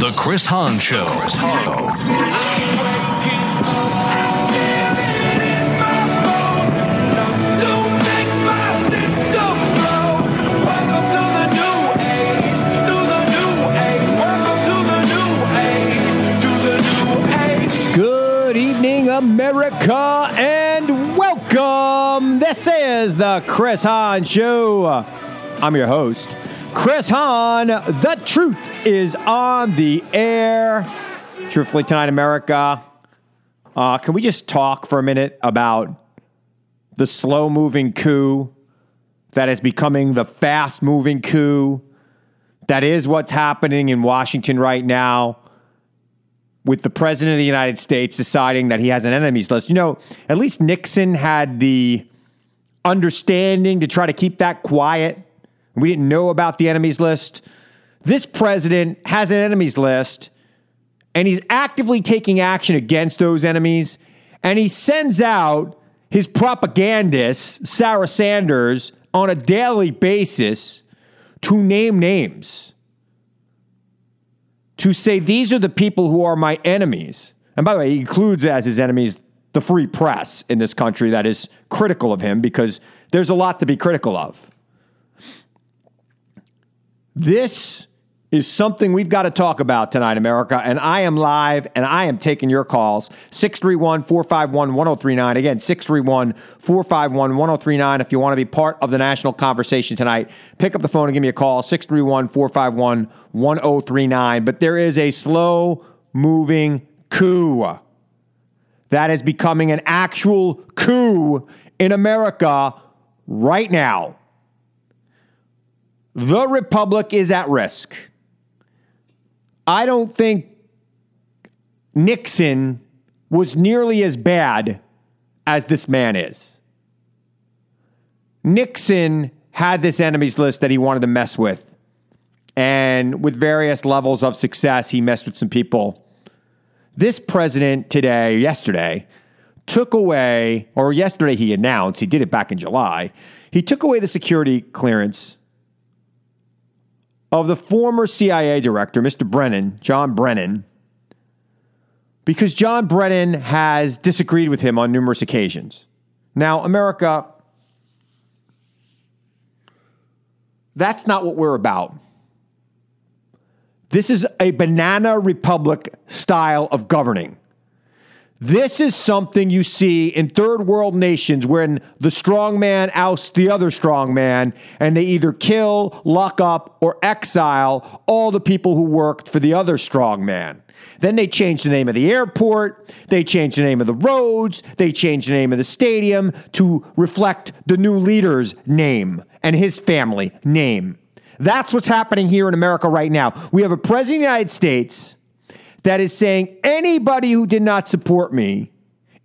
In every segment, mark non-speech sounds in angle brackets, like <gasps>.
The Chris Hahn Show. Good evening, America, and welcome. This is the Chris Hahn Show. I'm your host, Chris Hahn. The truth is on the air. Truthfully, tonight, America. Uh, can we just talk for a minute about the slow moving coup that is becoming the fast moving coup? That is what's happening in Washington right now with the president of the United States deciding that he has an enemies list. You know, at least Nixon had the understanding to try to keep that quiet. We didn't know about the enemies list. This president has an enemies list, and he's actively taking action against those enemies. And he sends out his propagandist, Sarah Sanders, on a daily basis to name names to say these are the people who are my enemies. And by the way, he includes as his enemies the free press in this country that is critical of him because there's a lot to be critical of. This is something we've got to talk about tonight, America. And I am live and I am taking your calls 631 451 1039. Again, 631 451 1039. If you want to be part of the national conversation tonight, pick up the phone and give me a call 631 451 1039. But there is a slow moving coup that is becoming an actual coup in America right now. The Republic is at risk. I don't think Nixon was nearly as bad as this man is. Nixon had this enemies list that he wanted to mess with. And with various levels of success, he messed with some people. This president today, yesterday, took away, or yesterday he announced, he did it back in July, he took away the security clearance of the former CIA director, Mr. Brennan, John Brennan, because John Brennan has disagreed with him on numerous occasions. Now, America, that's not what we're about. This is a banana republic style of governing. This is something you see in third world nations when the strong man ousts the other strong man and they either kill, lock up, or exile all the people who worked for the other strong man. Then they change the name of the airport, they change the name of the roads, they change the name of the stadium to reflect the new leader's name and his family name. That's what's happening here in America right now. We have a president of the United States that is saying anybody who did not support me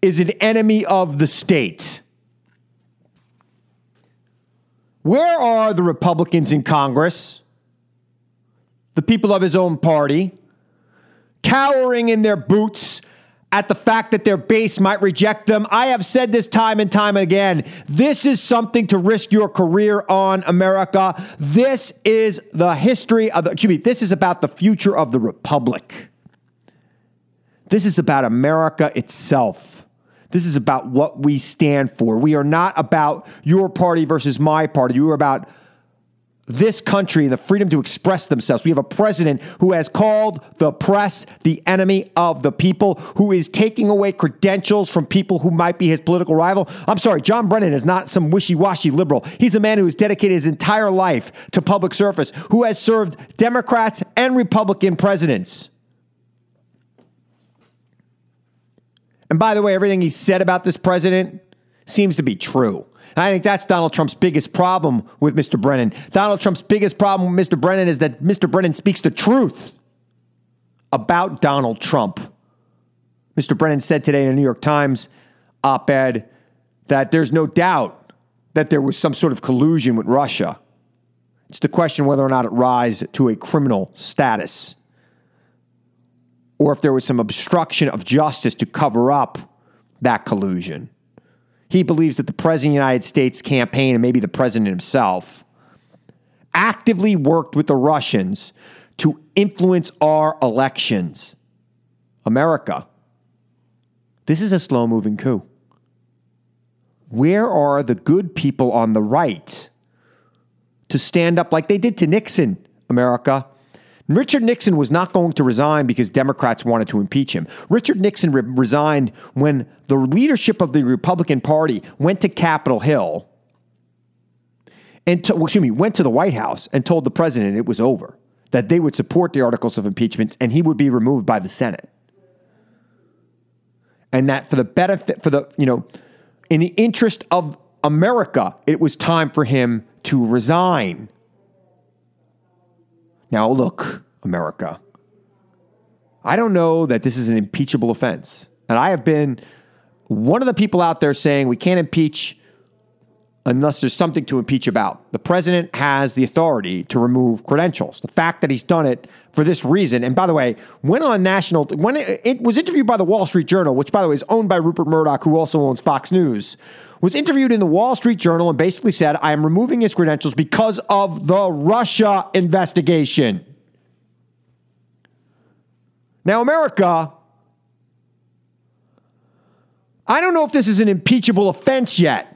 is an enemy of the state. Where are the Republicans in Congress? The people of his own party, cowering in their boots at the fact that their base might reject them. I have said this time and time again. This is something to risk your career on, America. This is the history of the, excuse me, this is about the future of the Republic. This is about America itself. This is about what we stand for. We are not about your party versus my party. We are about this country and the freedom to express themselves. We have a president who has called the press the enemy of the people, who is taking away credentials from people who might be his political rival. I'm sorry, John Brennan is not some wishy washy liberal. He's a man who has dedicated his entire life to public service, who has served Democrats and Republican presidents. And by the way, everything he said about this president seems to be true. I think that's Donald Trump's biggest problem with Mr. Brennan. Donald Trump's biggest problem with Mr. Brennan is that Mr. Brennan speaks the truth about Donald Trump. Mr. Brennan said today in a New York Times op ed that there's no doubt that there was some sort of collusion with Russia. It's the question whether or not it rise to a criminal status or if there was some obstruction of justice to cover up that collusion. He believes that the President of the United States campaign and maybe the President himself actively worked with the Russians to influence our elections. America, this is a slow moving coup. Where are the good people on the right to stand up like they did to Nixon, America? Richard Nixon was not going to resign because Democrats wanted to impeach him. Richard Nixon re- resigned when the leadership of the Republican Party went to Capitol Hill and to, excuse me, went to the White House and told the president it was over, that they would support the articles of impeachment and he would be removed by the Senate. And that for the benefit, for the, you know, in the interest of America, it was time for him to resign. Now, look, America, I don't know that this is an impeachable offense. And I have been one of the people out there saying we can't impeach unless there's something to impeach about. The president has the authority to remove credentials. The fact that he's done it for this reason, and by the way, went on national, when it, it, was interviewed by the Wall Street Journal, which by the way is owned by Rupert Murdoch, who also owns Fox News, was interviewed in the Wall Street Journal and basically said, I am removing his credentials because of the Russia investigation. Now, America, I don't know if this is an impeachable offense yet.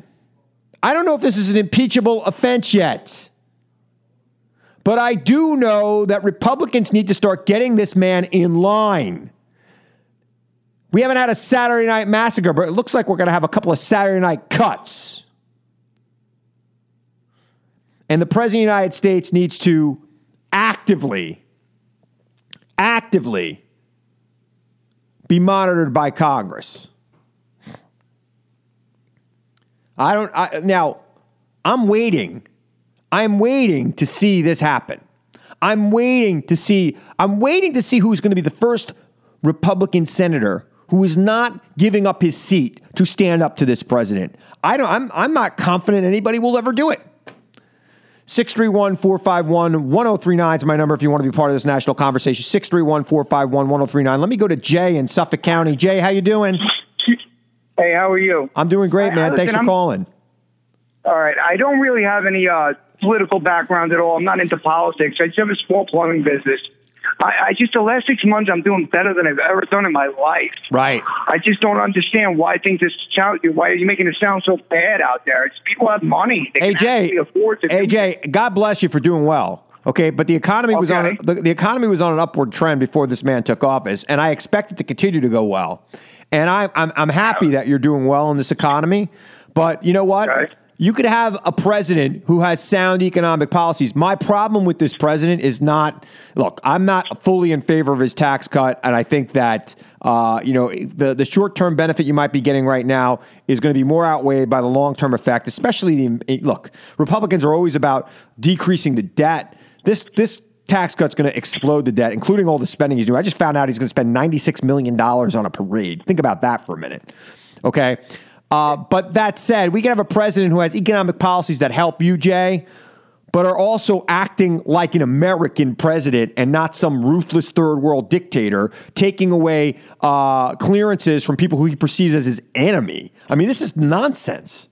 I don't know if this is an impeachable offense yet. But I do know that Republicans need to start getting this man in line. We haven't had a Saturday night massacre, but it looks like we're going to have a couple of Saturday night cuts. And the President of the United States needs to actively, actively be monitored by Congress. I don't. I, now, I'm waiting. I'm waiting to see this happen. I'm waiting to see. I'm waiting to see who's going to be the first Republican senator who is not giving up his seat to stand up to this president. I don't. I'm. I'm not confident anybody will ever do it. 631 451 1039 is my number if you want to be part of this national conversation. 631 451 1039. Let me go to Jay in Suffolk County. Jay, how you doing? Hey, how are you? I'm doing great, man. Listen, Thanks for I'm, calling. All right. I don't really have any uh, political background at all. I'm not into politics. I just have a small plumbing business. I, I, just the last six months I'm doing better than I've ever done in my life. Right. I just don't understand why things this sound. Why are you making it sound so bad out there? It's people have money. They AJ, AJ, God bless you for doing well. Okay, but the economy okay. was on the, the economy was on an upward trend before this man took office, and I expect it to continue to go well. And I, I'm, I'm happy that you're doing well in this economy. But you know what? Okay. You could have a president who has sound economic policies. My problem with this president is not look, I'm not fully in favor of his tax cut. And I think that, uh, you know, the, the short term benefit you might be getting right now is going to be more outweighed by the long term effect, especially the look, Republicans are always about decreasing the debt. This, this, tax cut's going to explode the debt, including all the spending he's doing. I just found out he's going to spend $96 million on a parade. Think about that for a minute. Okay. Uh, but that said, we can have a president who has economic policies that help you, Jay, but are also acting like an American president and not some ruthless third world dictator taking away uh, clearances from people who he perceives as his enemy. I mean, this is nonsense.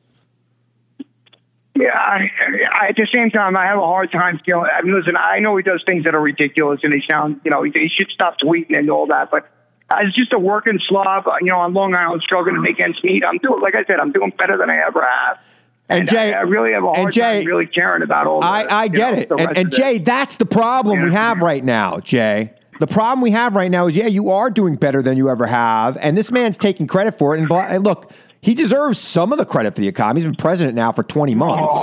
Yeah, I, I, at the same time, I have a hard time feeling. I mean, listen, I know he does things that are ridiculous, and they sound, you know, he, he should stop tweeting and all that. But as just a working slob, uh, you know, on Long Island, struggling to make ends meet, I'm doing, like I said, I'm doing better than I ever have. And, and Jay, I, I, really have a hard Jay, time really caring about all. I, I get know, it, and, and Jay, that's the problem yeah. we have right now, Jay. The problem we have right now is, yeah, you are doing better than you ever have, and this man's taking credit for it. And, and look, he deserves some of the credit for the economy. He's been president now for 20 months.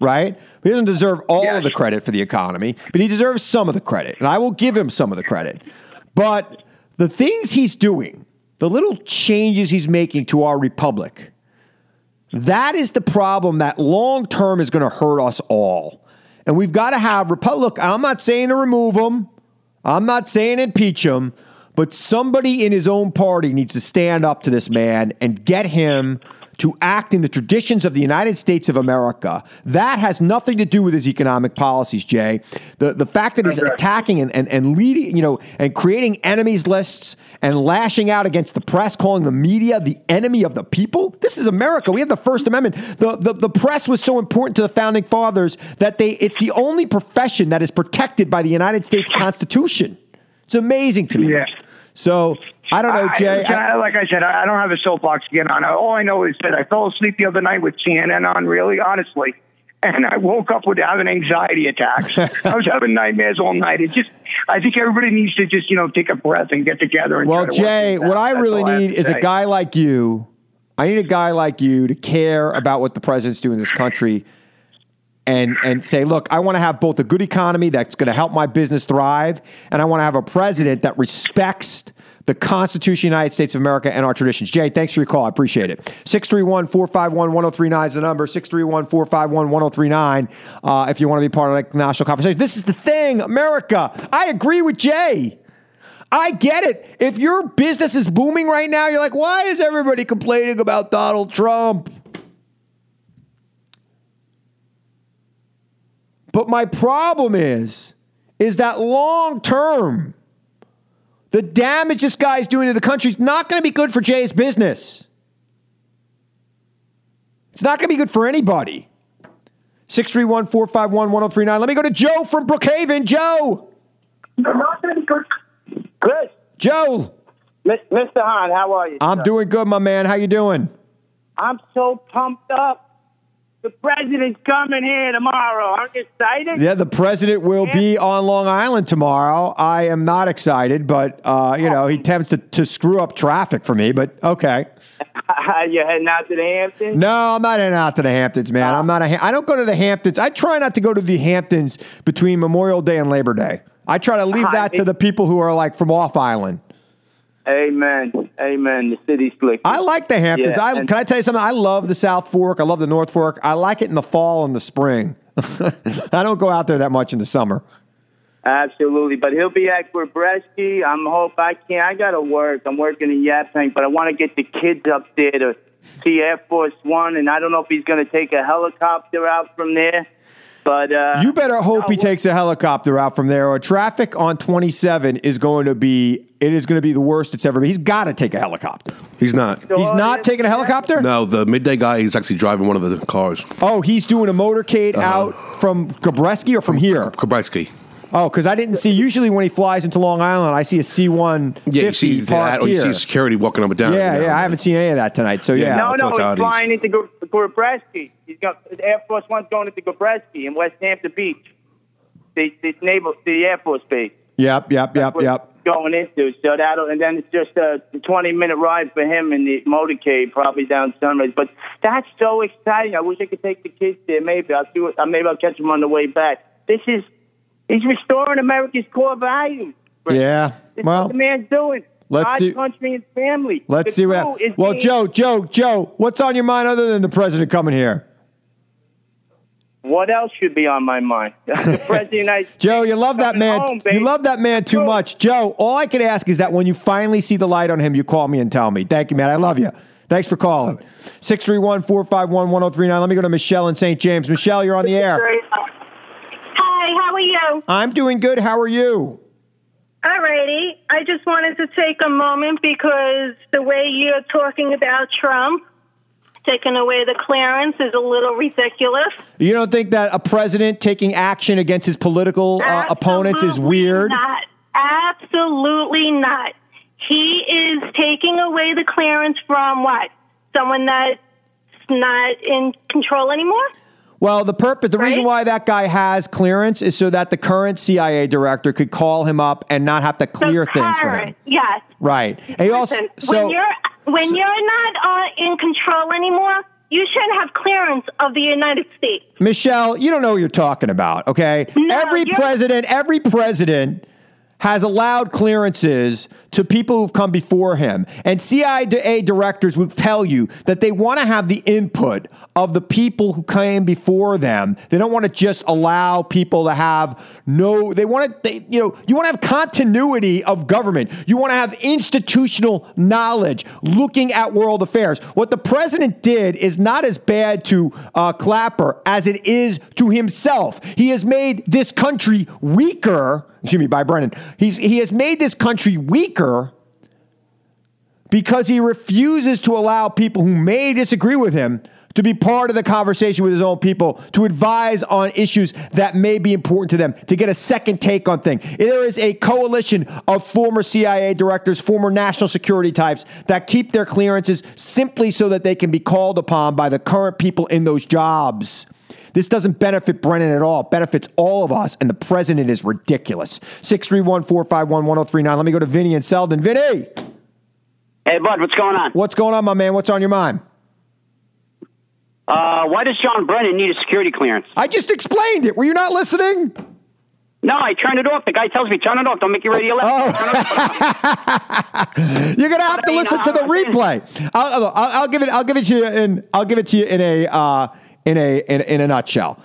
Right? He doesn't deserve all yes. of the credit for the economy, but he deserves some of the credit. And I will give him some of the credit. But the things he's doing, the little changes he's making to our republic, that is the problem that long term is going to hurt us all. And we've got to have Republic. I'm not saying to remove him. I'm not saying impeach him, but somebody in his own party needs to stand up to this man and get him to act in the traditions of the United States of America. That has nothing to do with his economic policies, Jay. The the fact that he's attacking and, and, and leading, you know, and creating enemies lists and lashing out against the press, calling the media the enemy of the people. This is America. We have the First Amendment. The, the, the press was so important to the founding fathers that they it's the only profession that is protected by the United States Constitution. It's amazing to me. Yeah. So I don't know, Jay. I, I, like I said, I don't have a soapbox to get on. All I know is that I fell asleep the other night with CNN on, really, honestly. And I woke up with having anxiety attacks. <laughs> I was having nightmares all night. It just, I think everybody needs to just, you know, take a breath and get together. And well, Jay, what I That's really all I need is a guy like you. I need a guy like you to care about what the president's doing in this country and and say, look, I want to have both a good economy that's going to help my business thrive, and I want to have a president that respects the Constitution of the United States of America and our traditions. Jay, thanks for your call. I appreciate it. 631 451 1039 is the number. 631 451 1039 uh, if you want to be part of the national conversation. This is the thing, America. I agree with Jay. I get it. If your business is booming right now, you're like, why is everybody complaining about Donald Trump? But my problem is, is that long term, the damage this guy's doing to the country is not going to be good for Jay's business. It's not going to be good for anybody. 631 451 1039. Let me go to Joe from Brookhaven. Joe. Chris, Joe. Mr. Hahn, how are you? I'm sir? doing good, my man. How you doing? I'm so pumped up. The president's coming here tomorrow. Aren't you excited? Yeah, the president will be on Long Island tomorrow. I am not excited, but uh, you know he attempts to, to screw up traffic for me. But okay, <laughs> you heading out to the Hamptons? no, I'm not heading out to the Hamptons, man. I'm not a. I don't go to the Hamptons. I try not to go to the Hamptons between Memorial Day and Labor Day. I try to leave <laughs> that to the people who are like from off island. Amen. Amen. The city's slick. I like the Hamptons. Yeah, I, can I tell you something? I love the South Fork. I love the North Fork. I like it in the fall and the spring. <laughs> I don't go out there that much in the summer. Absolutely. But he'll be at Gabreski. I'm hope I can. I got to work. I'm working in Yaphank, but I want to get the kids up there to see Air Force One. And I don't know if he's going to take a helicopter out from there. But uh, You better hope he takes a helicopter out from there, or traffic on 27 is going to be. It is going to be the worst it's ever been. He's got to take a helicopter. He's not. He's not taking a helicopter. No, the midday guy is actually driving one of the cars. Oh, he's doing a motorcade Uh-huh. out from Gabreski or from here. Kabrowski. Oh, because I didn't see. Usually when he flies into Long Island, I see a C-150 Yeah, you see, parked or you see security walking up and down. yeah, you know. yeah. I haven't seen any of that tonight. So yeah. Yeah, No, I'll no, talk to he's Audis. flying into Gre- He's got the Air Force One's going into Gabreski in West Hampton Beach, the the naval, the Air Force base. Yep, yep, yep, We're yep. Going into so that'll and then it's just a 20 minute ride for him in the motorcade, probably down Sunrise. But that's so exciting. I wish I could take the kids there. Maybe I'll do it. maybe I'll catch them on the way back. This is he's restoring America's core values. Yeah. This Well, the man's doing. let's God, see- country, and family. let's The see what. crew happens. is Well, being- Joe, Joe, Joe, what's on your mind other than the president coming here? What else should be on my mind? <laughs> the president of the United States <laughs> Joe, you love that man. home, you love that man too Joe. much. Joe, all I can ask is that when you finally see the light on him, you call me and tell me. Thank you, man. I love you. Thanks for calling. 631 451 1039. Let me go to Michelle in St. James. Michelle, you're on the air. Hi, how are you? I'm doing good. How are you? Alrighty. I just wanted to take a moment because the way you're talking about Trump taking away the clearance is a little ridiculous. You don't think that a president taking action against his political uh, opponents is weird? Not. Absolutely not. He is taking away the clearance from what? Someone that's not in control anymore? Well, the purpose, the reason why that guy has clearance is so that the current CIA director could call him up and not have to clear The things for him. Yes. Right. And he also, Listen, so when you're when you're not uh, in control anymore, you shouldn't have clearance of the United States. Michelle, you don't know what you're talking about, okay? No, every president, every president has allowed clearances to people who've come before him. And CIA directors will tell you that they want to have the input of the people who came before them. They don't want to just allow people to have no, they want to, they, you know, you want to have continuity of government. You want to have institutional knowledge looking at world affairs. What the president did is not as bad to uh, Clapper as it is to himself. He has made this country weaker excuse me, by Brennan. He's, he has made this country weaker because he refuses to allow people who may disagree with him to be part of the conversation with his own people, to advise on issues that may be important to them, to get a second take on things. There is a coalition of former CIA directors, former national security types that keep their clearances simply so that they can be called upon by the current people in those jobs. This doesn't benefit Brennan at all. It benefits all of us, and the president is ridiculous. 631 451 1039. Let me go to Vinny and Selden. Vinny! Hey, Bud, what's going on? What's going on, my man? What's on your mind? Uh, why does John Brennan need a security clearance? I just explained it. Were you not listening? No, I turned it off. The guy tells me, turn it off. Don't make your radio loud. Oh. <laughs> You're gonna have to listen to the replay. I'll, I'll, I'll, give it. I'll give it to you in. I'll give it to you in a. Uh, in a, in, in a nutshell.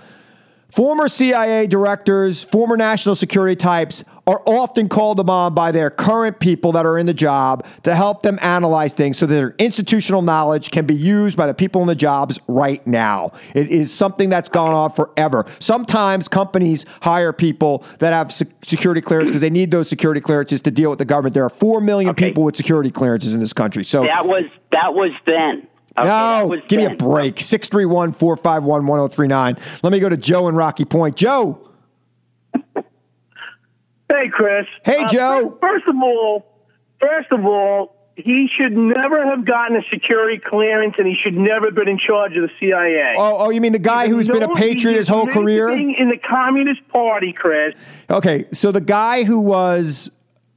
Former CIA directors, former national security types are often called upon by their current people that are in the job to help them analyze things so that their institutional knowledge can be used by the people in the jobs right now. It is something that's gone on forever. Sometimes companies hire people that have security clearance because they need those security clearances to deal with the government. There are 4 million okay. people with security clearances in this country. So That was that was then. Okay, no, give me a break. 631 451 1039. Let me go to Joe in Rocky Point. Joe. <laughs> Hey, Chris. Hey, uh, Joe. First of all, first of all, he should never have gotten a security clearance, and he should never have been in charge of the CIA. Oh, oh, you mean the guy who's no, been a patriot his whole career in the Communist Party, Chris? Okay, so the guy who was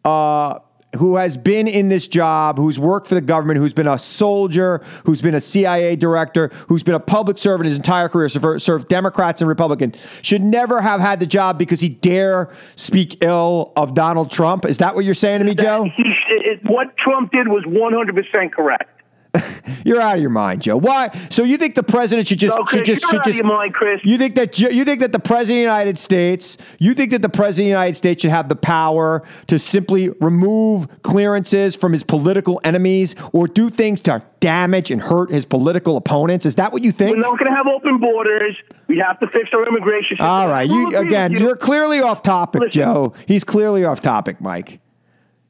uh, who has been in this job, who's worked for the government, who's been a soldier, who's been a CIA director, who's been a public servant his entire career, served Democrats and Republicans, should never have had the job because he dare speak ill of Donald Trump. Is that what you're saying to me, Joe? He, it, what Trump did was 100% correct. <laughs> You're out of your mind, Joe. Why? So you think the president should just no, should just should just mind, Chris. You think that you think that the president of the United States, you think that the president of the United States should have the power to simply remove clearances from his political enemies or do things to damage and hurt his political opponents? Is that what you think? We're not going to have open borders. We have to fix our immigration system. All right, you again, you're clearly off topic, Listen. Joe. He's clearly off topic, Mike.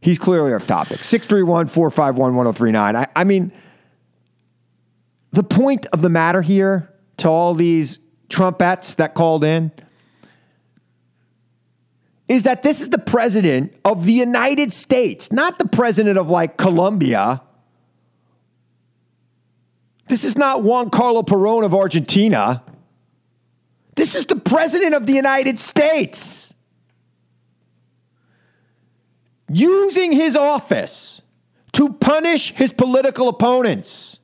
He's clearly off topic. 631 451 1039. I mean, the point of the matter here to all these Trumpets that called in is that this is the president of the United States, not the president of like Colombia. This is not Juan Carlo Perón of Argentina. This is the president of the United States. Using his office to punish his political opponents.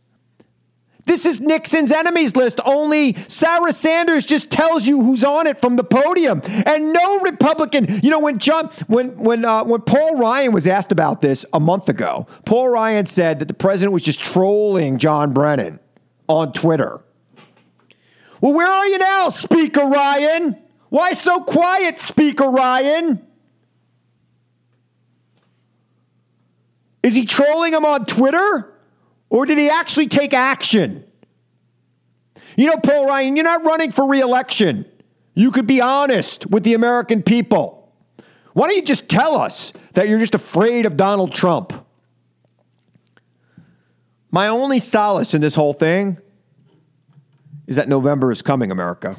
This is Nixon's enemies list. Only Sarah Sanders just tells you who's on it from the podium, and no Republican. You know when John, when when uh, when Paul Ryan was asked about this a month ago, Paul Ryan said that the president was just trolling John Brennan on Twitter. Well, where are you now, Speaker Ryan? Why so quiet, Speaker Ryan? Is he trolling him on Twitter? Or did he actually take action? You know, Paul Ryan, you're not running for reelection. You could be honest with the American people. Why don't you just tell us that you're just afraid of Donald Trump? My only solace in this whole thing is that November is coming, America.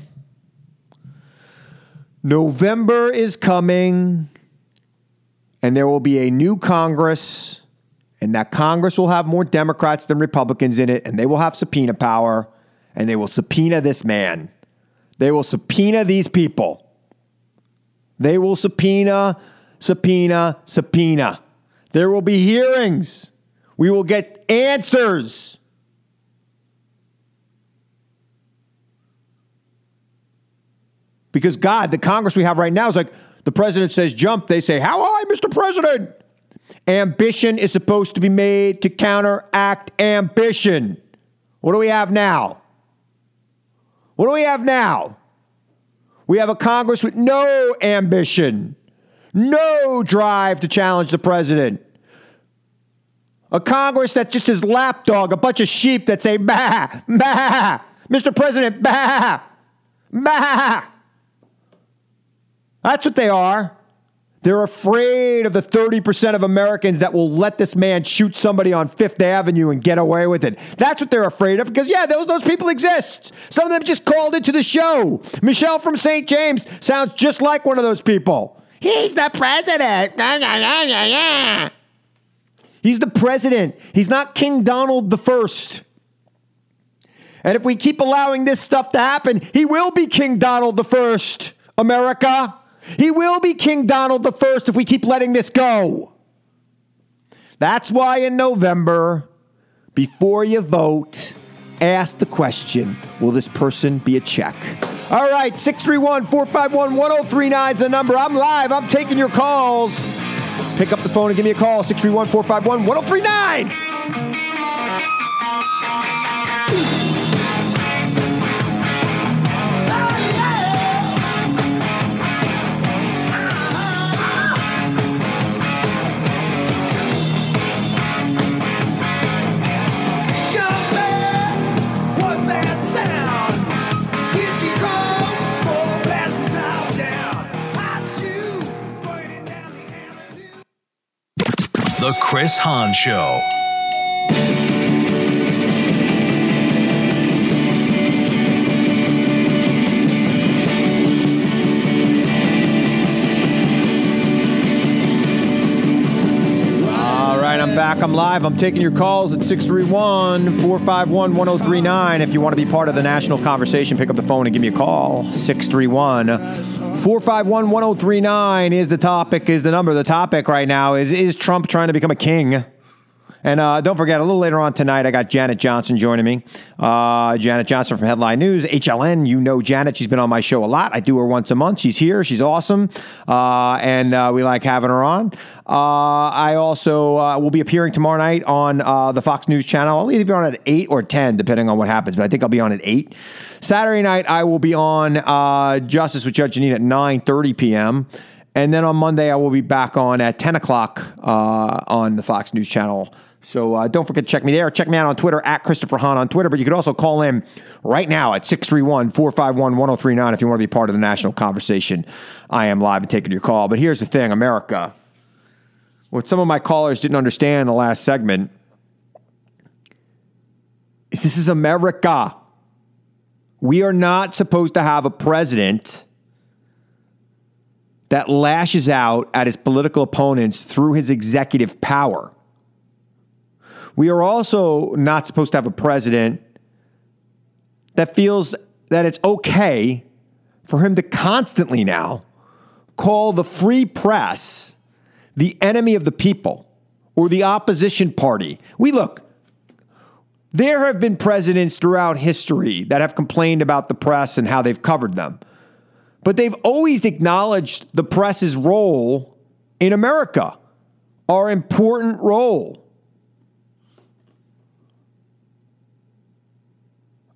November is coming, and there will be a new Congress and that Congress will have more Democrats than Republicans in it, and they will have subpoena power, and they will subpoena this man. They will subpoena these people. They will subpoena, subpoena, subpoena. There will be hearings. We will get answers. Because God, the Congress we have right now is like The president says jump, they say, How high, Mr. President? Ambition is supposed to be made to counteract ambition. What do we have now? What do we have now? We have a Congress with no ambition, no drive to challenge the president. A Congress that just is lapdog, a bunch of sheep that say, bah, bah, Mr. President, bah, bah. That's what they are. They're afraid of the 30% of Americans that will let this man shoot somebody on Fifth Avenue and get away with it. That's what they're afraid of because, yeah, those, those people exist. Some of them just called into the show. Michelle from St. James sounds just like one of those people. He's the president. He's the president. He's not King Donald the First. And if we keep allowing this stuff to happen, he will be King Donald the First, America. He will be King Donald the First if we keep letting this go. That's why in November, before you vote, ask the question Will this person be a check? All right, 631 451 1039 is the number. I'm live. I'm taking your calls. Pick up the phone and give me a call 631 451 1039. The Chris Hahn Show. Back. I'm live. I'm taking your calls at 631 451 1039. If you want to be part of the national conversation, pick up the phone and give me a call. 631 451 1039 is the topic, is the number. The topic right now is Is Trump trying to become a king? And uh, don't forget, a little later on tonight, I got Janet Johnson joining me. Uh, Janet Johnson from Headline News, HLN. You know Janet. She's been on my show a lot. I do her once a month. She's here. She's awesome. Uh, and uh, we like having her on. Uh, I also uh, will be appearing tomorrow night on the Fox News channel. I'll either be on at 8 or 10, depending on what happens, but I think I'll be on at 8. Saturday night, I will be on Justice with Judge Jeanine at 9.30 p.m., and then on Monday, I will be back on at 10 o'clock uh, on the Fox News channel. So uh, don't forget to check me there. Check me out on Twitter at Christopher Hahn on Twitter. But you could also call in right now at 631 451 1039 if you want to be part of the national conversation. I am live and taking your call. But here's the thing America, what some of my callers didn't understand in the last segment is this is America. We are not supposed to have a president that lashes out at his political opponents through his executive power. We are also not supposed to have a president that feels that it's okay for him to constantly now call the free press the enemy of the people or the opposition party. We look, there have been presidents throughout history that have complained about the press and how they've covered them but they've always acknowledged the press's role in America, our important role.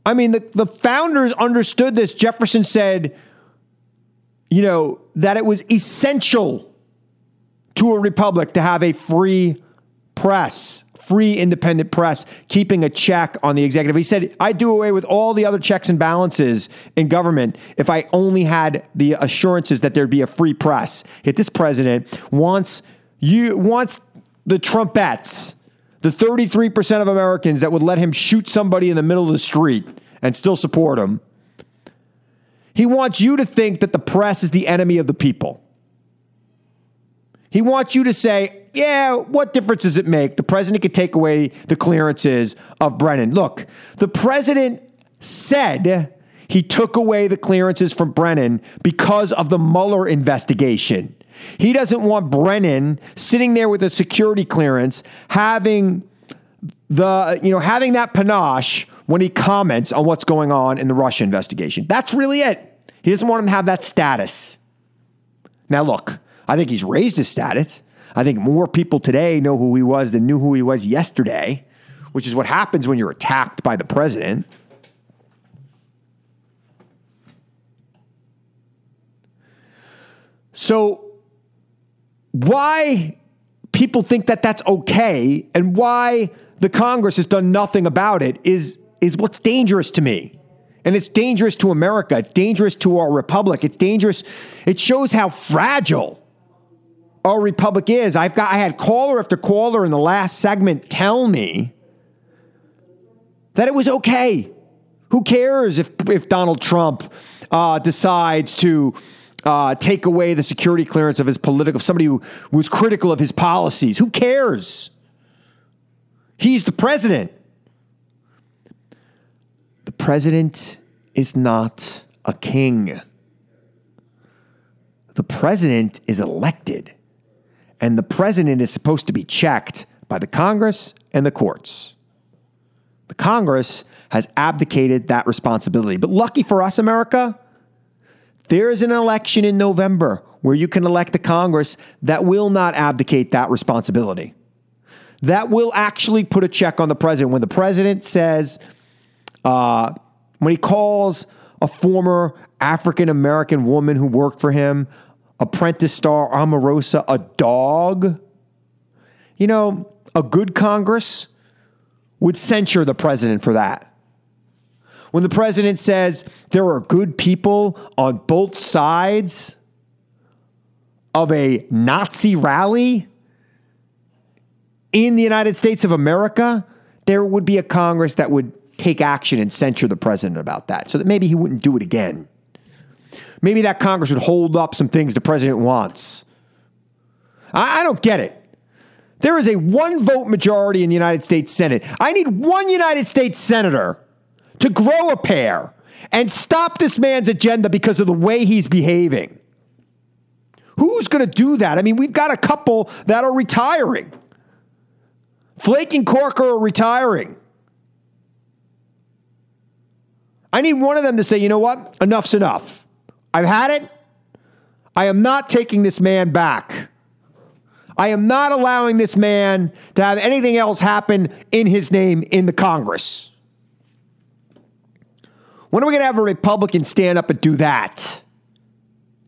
I mean, the, the founders understood this. Jefferson said, you know, that it was essential to a republic to have a free press free independent press, keeping a check on the executive. He said, I'd do away with all the other checks and balances in government if I only had the assurances that there'd be a free press. Yet this president wants you wants the Trumpettes, the 33% of Americans that would let him shoot somebody in the middle of the street and still support him. He wants you to think that the press is the enemy of the people. He wants you to say, yeah, what difference does it make? The president could take away the clearances of Brennan. Look, the president said he took away the clearances from Brennan because of the Mueller investigation. He doesn't want Brennan sitting there with a security clearance having the you know having that panache when he comments on what's going on in the Russia investigation. That's really it. He doesn't want him to have that status. Now, look, I think he's raised his status. I think more people today know who he was than knew who he was yesterday, which is what happens when you're attacked by the president. So, why people think that that's okay and why the Congress has done nothing about it is, is what's dangerous to me. And it's dangerous to America. It's dangerous to our republic. It's dangerous. It shows how fragile our republic is. I've got I had caller after caller in the last segment tell me that it was okay. Who cares if if Donald Trump uh, decides to uh, take away the security clearance of his political somebody who was critical of his policies? Who cares? He's the president. The president is not a king. The president is elected, and the president is supposed to be checked by the Congress and the courts. The Congress has abdicated that responsibility. But lucky for us, America, there is an election in November where you can elect a Congress that will not abdicate that responsibility. That will actually put a check on the president. When the president says, uh, when he calls a former African American woman who worked for him, apprentice star Omarosa, a dog, you know, a good Congress would censure the president for that. When the president says there are good people on both sides of a Nazi rally in the United States of America, there would be a Congress that would take action and censure the president about that so that maybe he wouldn't do it again. Maybe that Congress would hold up some things the president wants. I, I don't get it. There is a one vote majority in the United States Senate. I need one United States senator to grow a pair and stop this man's agenda because of the way he's behaving. Who's going to do that? I mean, we've got a couple that are retiring. Flake and Corker are retiring. I need one of them to say, you know what? Enough's enough. I've had it. I am not taking this man back. I am not allowing this man to have anything else happen in his name in the Congress. When are we going to have a Republican stand up and do that?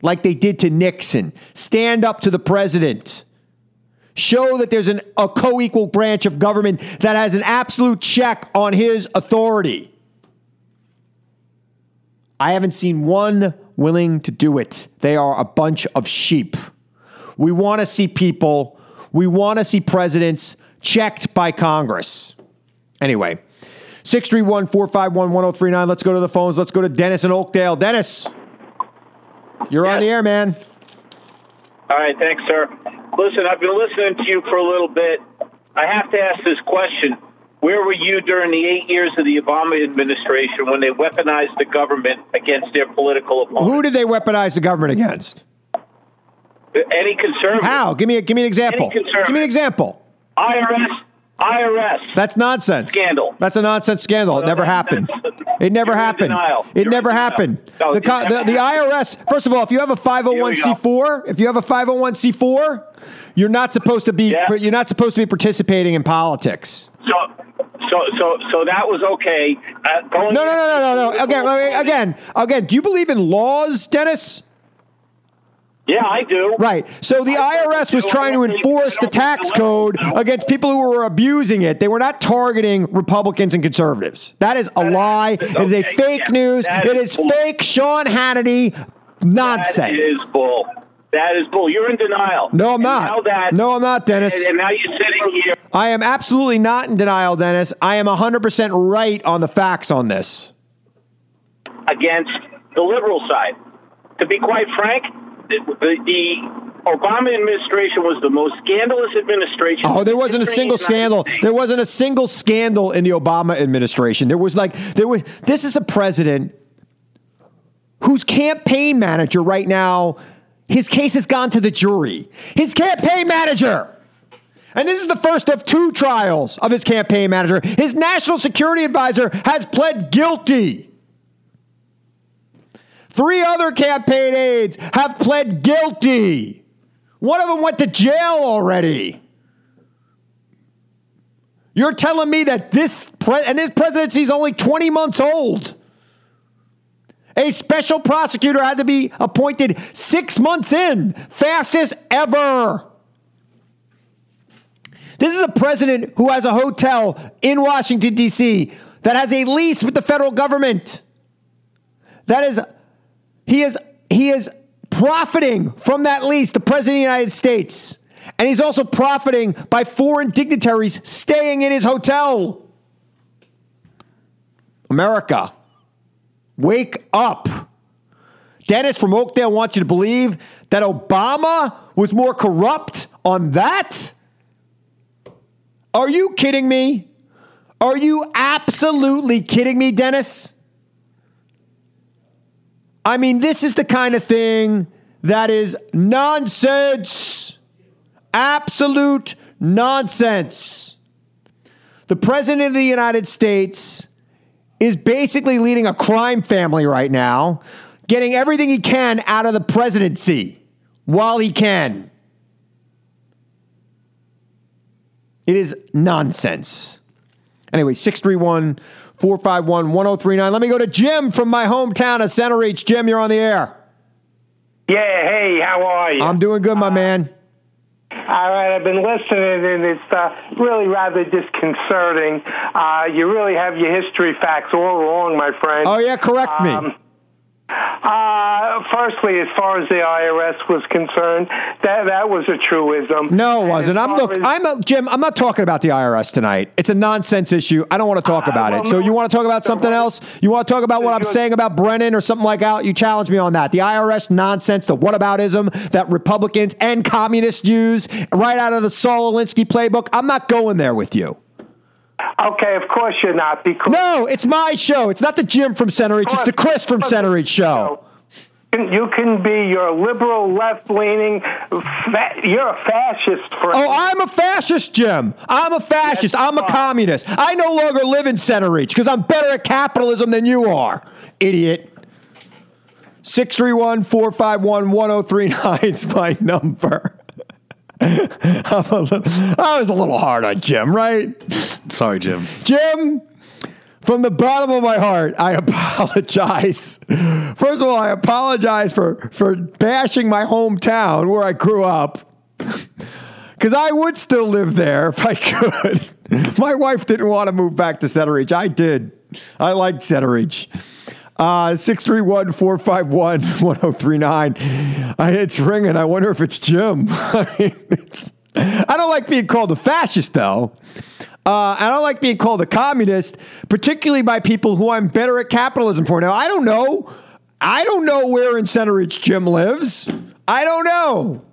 Like they did to Nixon. Stand up to the president. Show that there's an, a co equal branch of government that has an absolute check on his authority. I haven't seen one willing to do it. They are a bunch of sheep. We want to see people, we want to see presidents checked by Congress. Anyway, 631 451 1039. Let's go to the phones. Let's go to Dennis in Oakdale. Dennis, you're on the air, man. All right, thanks, sir. Listen, I've been listening to you for a little bit. I have to ask this question. Where were you during the eight years of the Obama administration when they weaponized the government against their political opponents? Who did they weaponize the government against? Any conservative? How? Give me a give me an example. Give me an example. IRS. IRS. That's nonsense. Scandal. That's a nonsense scandal. It never <laughs> happened. It never You're happened. denial. It You're never happened. No, the, co- the, the IRS. First of all, if you have a 501c4, if you have a 501c4, you're not supposed to be Yeah. you're not supposed to be participating in politics. So, so, so, so that was okay. Uh, No, no, no, no, no, no. Again, again, again. Do you believe in laws, Dennis? Yeah, I do. Right. So the I IRS was trying to I don't think- enforce the tax code against people who were abusing it. They were not targeting Republicans and conservatives. That is a lie. It is a fake news. It is fake Sean Hannity nonsense. That is bull. That is bull. You're in denial. No, I'm not. That, No, I'm not, Dennis. And, and now you're sitting here. I am absolutely not in denial, Dennis. I am 100% right on the facts on this. against the liberal side. To be quite frank, the, Obama administration was the most scandalous administration. Oh, there wasn't a single history in the scandal. There wasn't a single scandal in the Obama administration. There was like there was this is a president whose campaign manager right now his case has gone to the jury. His campaign manager and this is the first of two trials of his campaign manager. His national security advisor has pled guilty. Three other campaign aides have pled guilty. One of them went to jail already. You're telling me that this pre- and this presidency is only 20 months old. A special prosecutor had to be appointed six months in, fastest ever. This is a president who has a hotel in Washington, D.C. that has a lease with the federal government. That is, he is, he is profiting from that lease, the president of the United States. And he's also profiting by foreign dignitaries staying in his hotel. America, wake up. Dennis from Oakdale wants you to believe that Obama was more corrupt on that? Are you kidding me? Are you absolutely kidding me, Dennis? I mean, this is the kind of thing that is nonsense. Absolute nonsense. The President of the United States is basically leading a crime family right now, getting everything he can out of the presidency while he can. It is nonsense. Anyway, 631 451 1039. Let me go to Jim from my hometown of Centereach. Jim, you're on the air. Yeah, hey, how are you? I'm doing good, my man. All right, I've been listening, and it's uh, really rather disconcerting. Uh, you really have your history facts all wrong, my friend. Oh, yeah, correct me. Uh, firstly, as far as the IRS was concerned, that that was a truism. No, it wasn't. I'm look. I'm a, Jim. I'm not talking about the IRS tonight. It's a nonsense issue. I don't want to talk about well, it. So you want to talk about something else? You want to talk about what I'm saying about Brennan or something like that? You challenge me on that. The IRS nonsense, the whataboutism that Republicans and communists use right out of the Saul Alinsky playbook. I'm not going there with you. Okay, of course you're not because No, it's my show. It's not the Jim from Centereach. It's the Chris from Centereach show. you can be your liberal, left-leaning. Fa- you're a fascist. For Oh, I'm a fascist, Jim. I'm a fascist. I'm a communist. I no longer live in Centereach because I'm better at capitalism than you are, idiot. 631 451 1039 is my <laughs> number. <laughs> Little, I was a little hard on Jim, right? Sorry, Jim. Jim, from the bottom of my heart, I <laughs> apologize. First of all, I apologize for, for bashing my hometown where I grew up. <laughs> Because I would still live there if I could. my wife didn't want to move back to Reach. I did. I liked. Uh, 631 451 1039. It's ringing. I wonder if it's Jim. <laughs> I, mean, it's, I don't like being called a fascist, though. Uh, I don't like being called a communist, particularly by people who I'm better at capitalism for. Now, I don't know. I don't know where in Centereach Jim lives. I don't know.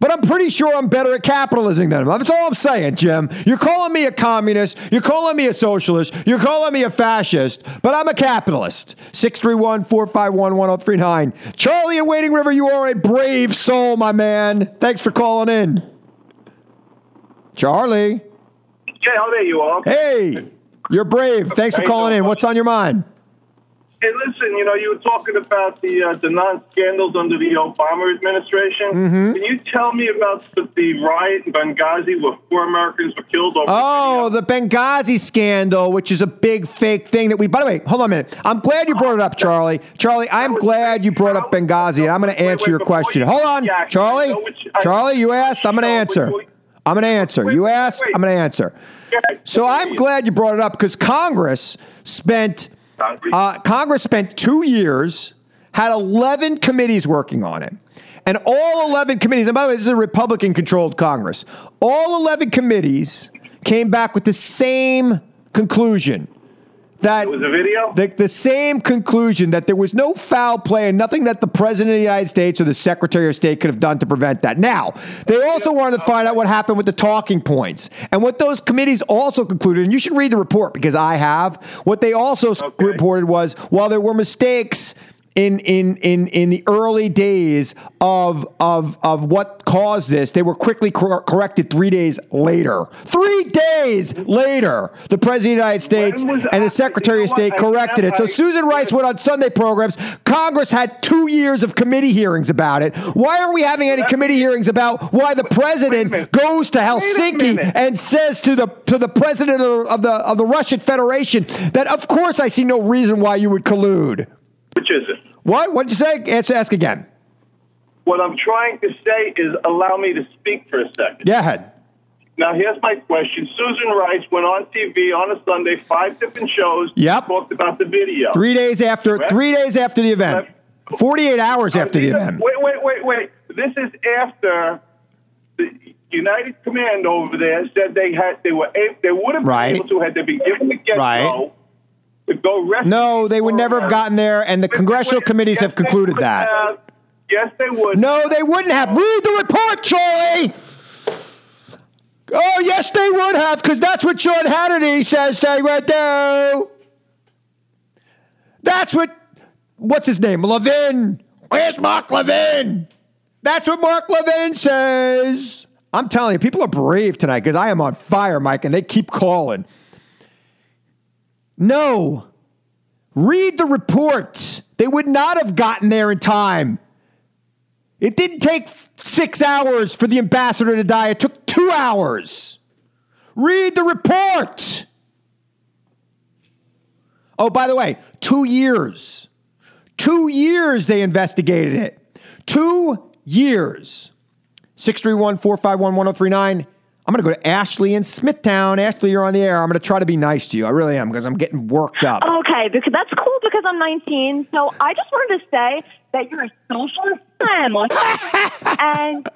But I'm pretty sure I'm better at capitalism than him. That's all I'm saying, Jim. You're calling me a communist. You're calling me a socialist. You're calling me a fascist. But I'm a capitalist. 631 451 1039. Charlie in Wading River, you are a brave soul, my man. Thanks for calling in. Charlie. Hey, how there you are. Hey, you're brave. Thanks for calling in. What's on your mind? Hey, listen, you know, you were talking about the uh, the non scandals under the Obama administration. Mhm. Can you tell me about the, the riot in Benghazi where four Americans were killed over? Oh, the Benghazi scandal, which is a big fake thing that we. By the way, hold on a minute. I'm glad you brought it up, Charlie. Charlie, I'm glad you brought up Benghazi, and I'm going to answer your question. Hold on, Charlie. Charlie, you asked. I'm going to answer. I'm going to answer. You asked. I'm going to answer. So I'm glad you brought it up because Congress spent uh, Congress spent two years, had 11 committees working on it. And all 11 committees, and by the way, this is a Republican controlled Congress, all 11 committees came back with the same conclusion. That was a video? The, the same conclusion that there was no foul play and nothing that the President of the United States or the Secretary of State could have done to prevent that. Now, they also wanted to find out what happened with the talking points. And what those committees also concluded, and you should read the report because I have, what they also s- reported was while there were mistakes in in in in the early days of of of what caused this. They were quickly cor- corrected three days later. Three days later, the president of the United States and the Secretary of State corrected it. So Susan Rice went on Sunday programs. Congress had two years of committee hearings about it. Why are we having any committee hearings about why the president goes to Helsinki and says to the to the president of the, of the of the Russian Federation that of course I see no reason why you would collude. Which is it? What? What'd you say? Ask, ask again. What I'm trying to say is allow me to speak for a second. Yeah, ahead. Now, here's my question. Susan Rice went on TV on a Sunday, five different shows. Yep. Talked about the video. Three days after. Correct? Three days after the event. Forty-eight hours after the event. Wait, wait, wait, wait. This is after the United Command over there said they had they were able, they would have Right. been able to had they been given the get Right. go to go rescue. No, they would never have gotten there, and the congressional committees have concluded that. Uh, yes, they would. No, they wouldn't have. Read the report, Charlie. Oh, yes, they would have, because that's what Sean Hannity says they would do. That's what, what's his name? Levin. Where's Mark Levin? That's what Mark Levin says. I'm telling you, people are brave tonight because I am on fire, Mike, and they keep calling. No. Read the report. They would not have gotten there in time. It didn't take six hours for the ambassador to die. It took two hours. Read the report. Oh, by the way, two years. Two years they investigated it. Two years. 631 451 1039. I'm going to go to Ashley in Smithtown. Ashley, you're on the air. I'm going to try to be nice to you. I really am because I'm getting worked up. Okay, because that's cool because I'm 19. So I just wanted to say that you're a socialist family <laughs> and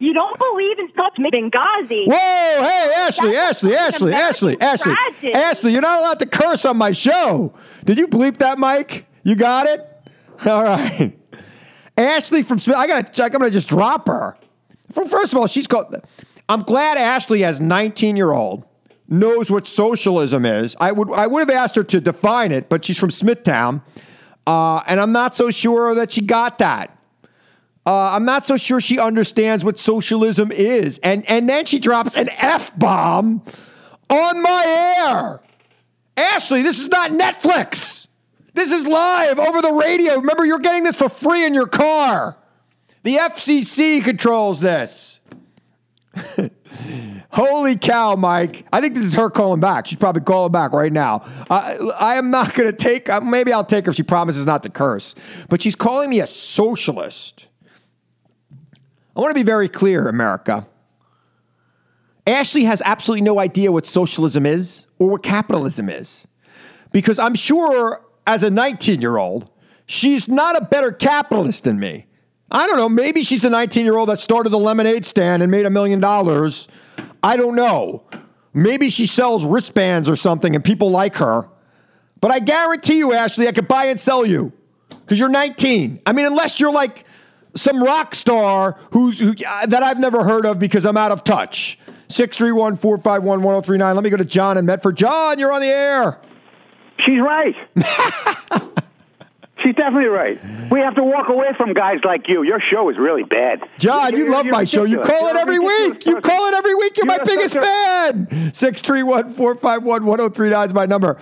you don't believe in such Benghazi. Whoa, hey, Ashley, Ashley, Ashley, Ashley, Ashley, tragic. Ashley, you're not allowed to curse on my show. Did you bleep that, Mike? You got it? <laughs> All right. Ashley from Smith, I got to check. I'm going to just drop her. First of all, she's called. I'm glad Ashley, as 19 year old, knows what socialism is. I would I would have asked her to define it, but she's from Smithtown, uh, and I'm not so sure that she got that. Uh, I'm not so sure she understands what socialism is. And, and then she drops an F bomb on my air. Ashley, this is not Netflix. This is live over the radio. Remember, you're getting this for free in your car. The FCC controls this. <laughs> Holy cow, Mike. I think this is her calling back. She's probably calling back right now. Uh, I am not going to take, uh, maybe I'll take her if she promises not to curse, but she's calling me a socialist. I want to be very clear, America. Ashley has absolutely no idea what socialism is or what capitalism is. Because I'm sure as a 19 year old, she's not a better capitalist than me. I don't know. Maybe she's the 19 year old that started the lemonade stand and made a million dollars. I don't know. Maybe she sells wristbands or something and people like her. But I guarantee you, Ashley, I could buy and sell you because you're 19. I mean, unless you're like some rock star who's who, uh, that I've never heard of because I'm out of touch. 631 451 1039. Let me go to John in Medford. John, you're on the air. She's right. <laughs> She's definitely right. We have to walk away from guys like you. Your show is really bad. John, you You're- love you're my show. You call it You're a every week. You call it every week. You're my You're biggest such a- fan. 631 451 1039 is my number.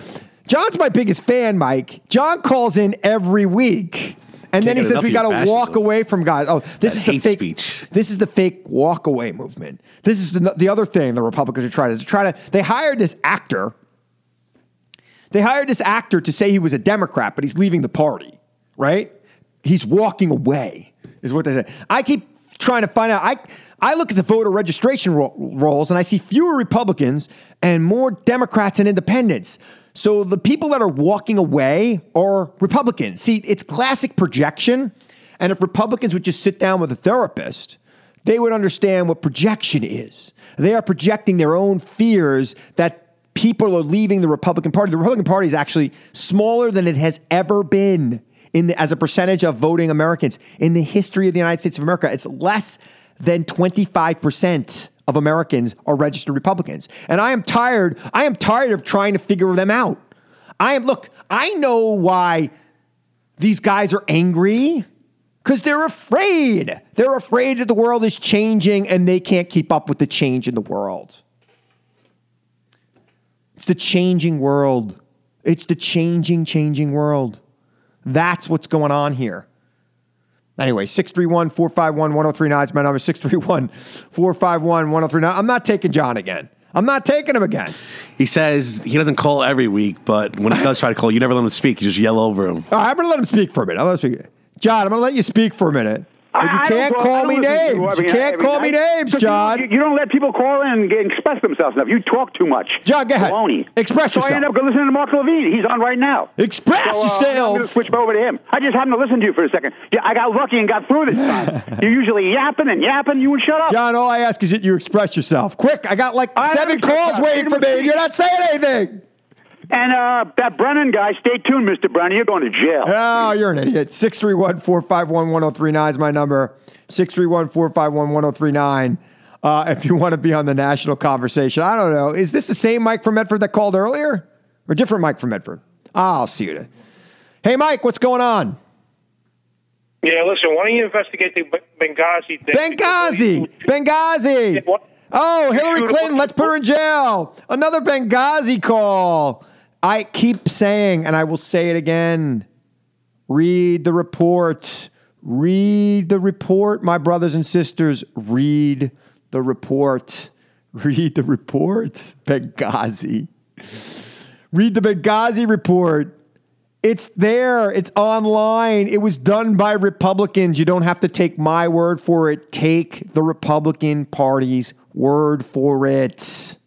John's my biggest fan, Mike. John calls in every week. And then Can't he says we got to walk away from guys. Oh, this That is the hate fake speech. This is the fake walk away movement. This is the, the other thing the Republicans are trying to to try to. They hired this actor. They hired this actor to say he was a Democrat, but he's leaving the party. Right? He's walking away. Is what they say. I keep trying to find out. I I look at the voter registration ro- rolls and I see fewer Republicans and more Democrats and independents. So the people that are walking away are Republicans. See, it's classic projection. And if Republicans would just sit down with a therapist, they would understand what projection is. They are projecting their own fears that people are leaving the Republican Party. The Republican Party is actually smaller than it has ever been in the, as a percentage of voting Americans in the history of the United States of America. It's less than 25% of Americans are registered Republicans. And I am tired, I am tired of trying to figure them out. I am look, I know why These guys are angry because they're afraid. They're afraid that the world is changing and they can't keep up with the change in the world. It's the changing world. It's the changing, changing world. That's what's going on here. Anyway, 631 451 1039 is my number 631 451 1039. I'm not taking John again. I'm not taking him again. He says he doesn't call every week, but when he does try to call, you never let him speak. You just yell over him. All right, I'm going to let him speak for a minute. I'm going to speak. John, I'm going to let you speak for a minute. But you I- can't I call me names. you You can't call me names, John. You, you don't let people call in and get, express themselves enough. You talk too much. John, go ahead. Baloney. Express so I end up listening to Mark Levin. He's on right now. Express so, uh, yourself. I'm going to switch over to him. I just happened to listen to you for a second. Yeah, I got lucky and got through this time. You're usually yapping and yapping. You would shut up. John, all I ask is that you express yourself. Quick, I got like I seven calls waiting for me, you're not saying anything. And uh, that Brennan guy, stay tuned, Mr. Brennan. You're going to jail. Oh, you're an idiot. 631 451 1039 is my number. 631 451 1039. Uh, If you want to be on the national conversation, I don't know. Is this the same Mike from Medford that called earlier? Or different Mike from Medford? I'll see you. Then. Hey, Mike, what's going on? Yeah, listen, why don't you investigate the Benghazi thing? Benghazi! Benghazi! Oh, Hillary Clinton, let's put her in jail. Another Benghazi call. I keep saying, and I will say it again read the report. Read the report, my brothers and sisters. Read the report. <laughs> Read the report. Benghazi. Read the Benghazi report. It's there. It's online. It was done by Republicans. You don't have to take my word for it. Take the Republican Party's word for it.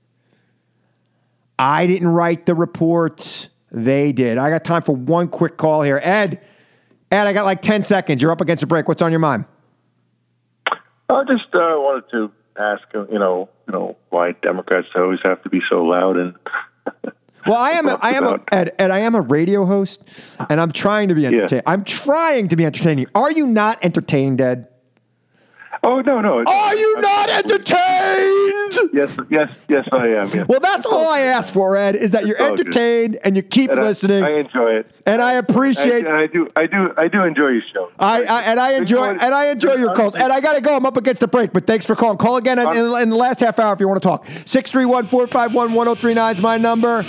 I didn't write the report. They did. I got time for one quick call here. Ed, Ed, I got like 10 seconds. You're up against a break. What's on your mind? I just uh, wanted to ask, uh, you know, you know, why Democrats always have to be so loud and <laughs> Well, I am. A, I am a, Ed, Ed. I am a radio host, and I'm trying to be entertaining. I'm trying to be entertaining. Are you not entertained, Ed? Oh no, no. Are you not entertained? Yes, yes, yes, I am. Yes. Well, that's all I ask for, Ed, is that you're entertained and you keep And listening. I, enjoy it, and I appreciate. I, I do, I do, I do enjoy your show. I, I and I enjoy and I enjoy your calls. And I got to go. I'm up against the break, but thanks for calling. Call again in, in, in the last half hour if you want to talk. 631 451 1039 is my number.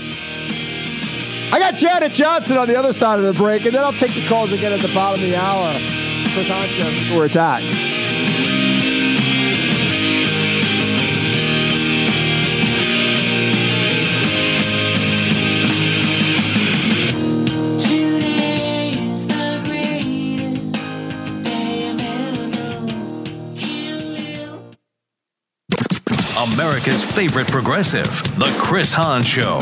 I got Janet Johnson on the other side of the break, and then I'll take the calls again at the bottom of the hour. Where it's at. America's favorite progressive, The Chris Hahn Show.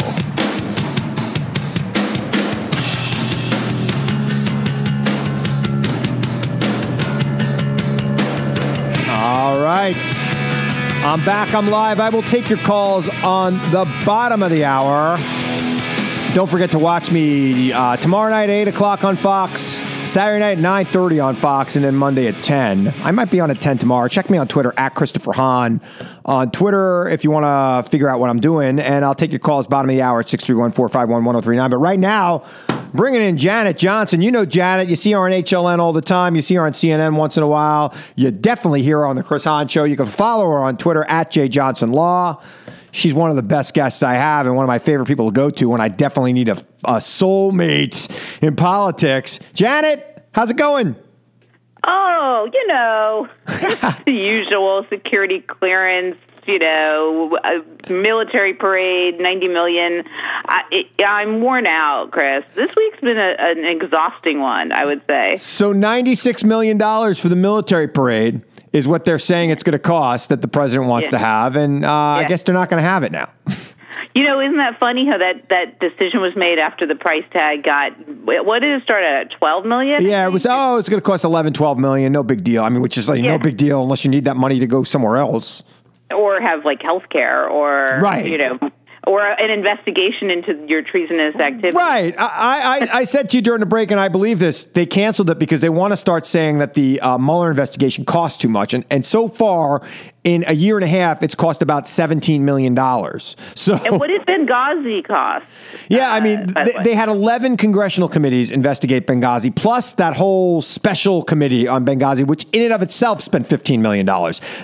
All right. I'm back. I'm live. I will take your calls on the bottom of the hour. Don't forget to watch me uh, tomorrow night, 8 o'clock on Fox. Saturday night, at 9.30 on Fox, and then Monday at 10. I might be on at 10 tomorrow. Check me on Twitter, at Christopher Hahn. On Twitter, if you want to figure out what I'm doing, and I'll take your calls bottom of the hour at 631-451-1039. But right now, bringing in Janet Johnson. You know Janet. You see her on HLN all the time. You see her on CNN once in a while. You definitely hear her on the Chris Hahn Show. You can follow her on Twitter, at J Johnson Law. She's one of the best guests I have and one of my favorite people to go to when I definitely need a, a soulmate in politics. Janet, how's it going? Oh, you know, <laughs> the usual security clearance, you know, a military parade, 90 million. I, I'm worn out, Chris. This week's been a, an exhausting one, I would say. So $96 million for the military parade is what they're saying it's going to cost that the president wants Yeah. to have. And uh, I guess they're not going to have it now. <laughs> You know, isn't that funny how that, that decision was made after the price tag got, what did it start at, 12 million? Yeah, it was. Oh, it's going to cost 11, 12 million. No big deal. I mean, which is like Yeah. no big deal unless you need that money to go somewhere else. Or have like health care or, Right. you know, or an investigation into your treasonous activity. Right. I, I, I said to you during the break, and I believe this, they canceled it because they want to start saying that the uh, Mueller investigation costs too much. And, and so far, in a year and a half, it's cost about $17 million. So, And what did Benghazi cost? yeah, I mean, the they, they had 11 congressional committees investigate Benghazi, plus that whole special committee on Benghazi, which in and of itself spent $15 million.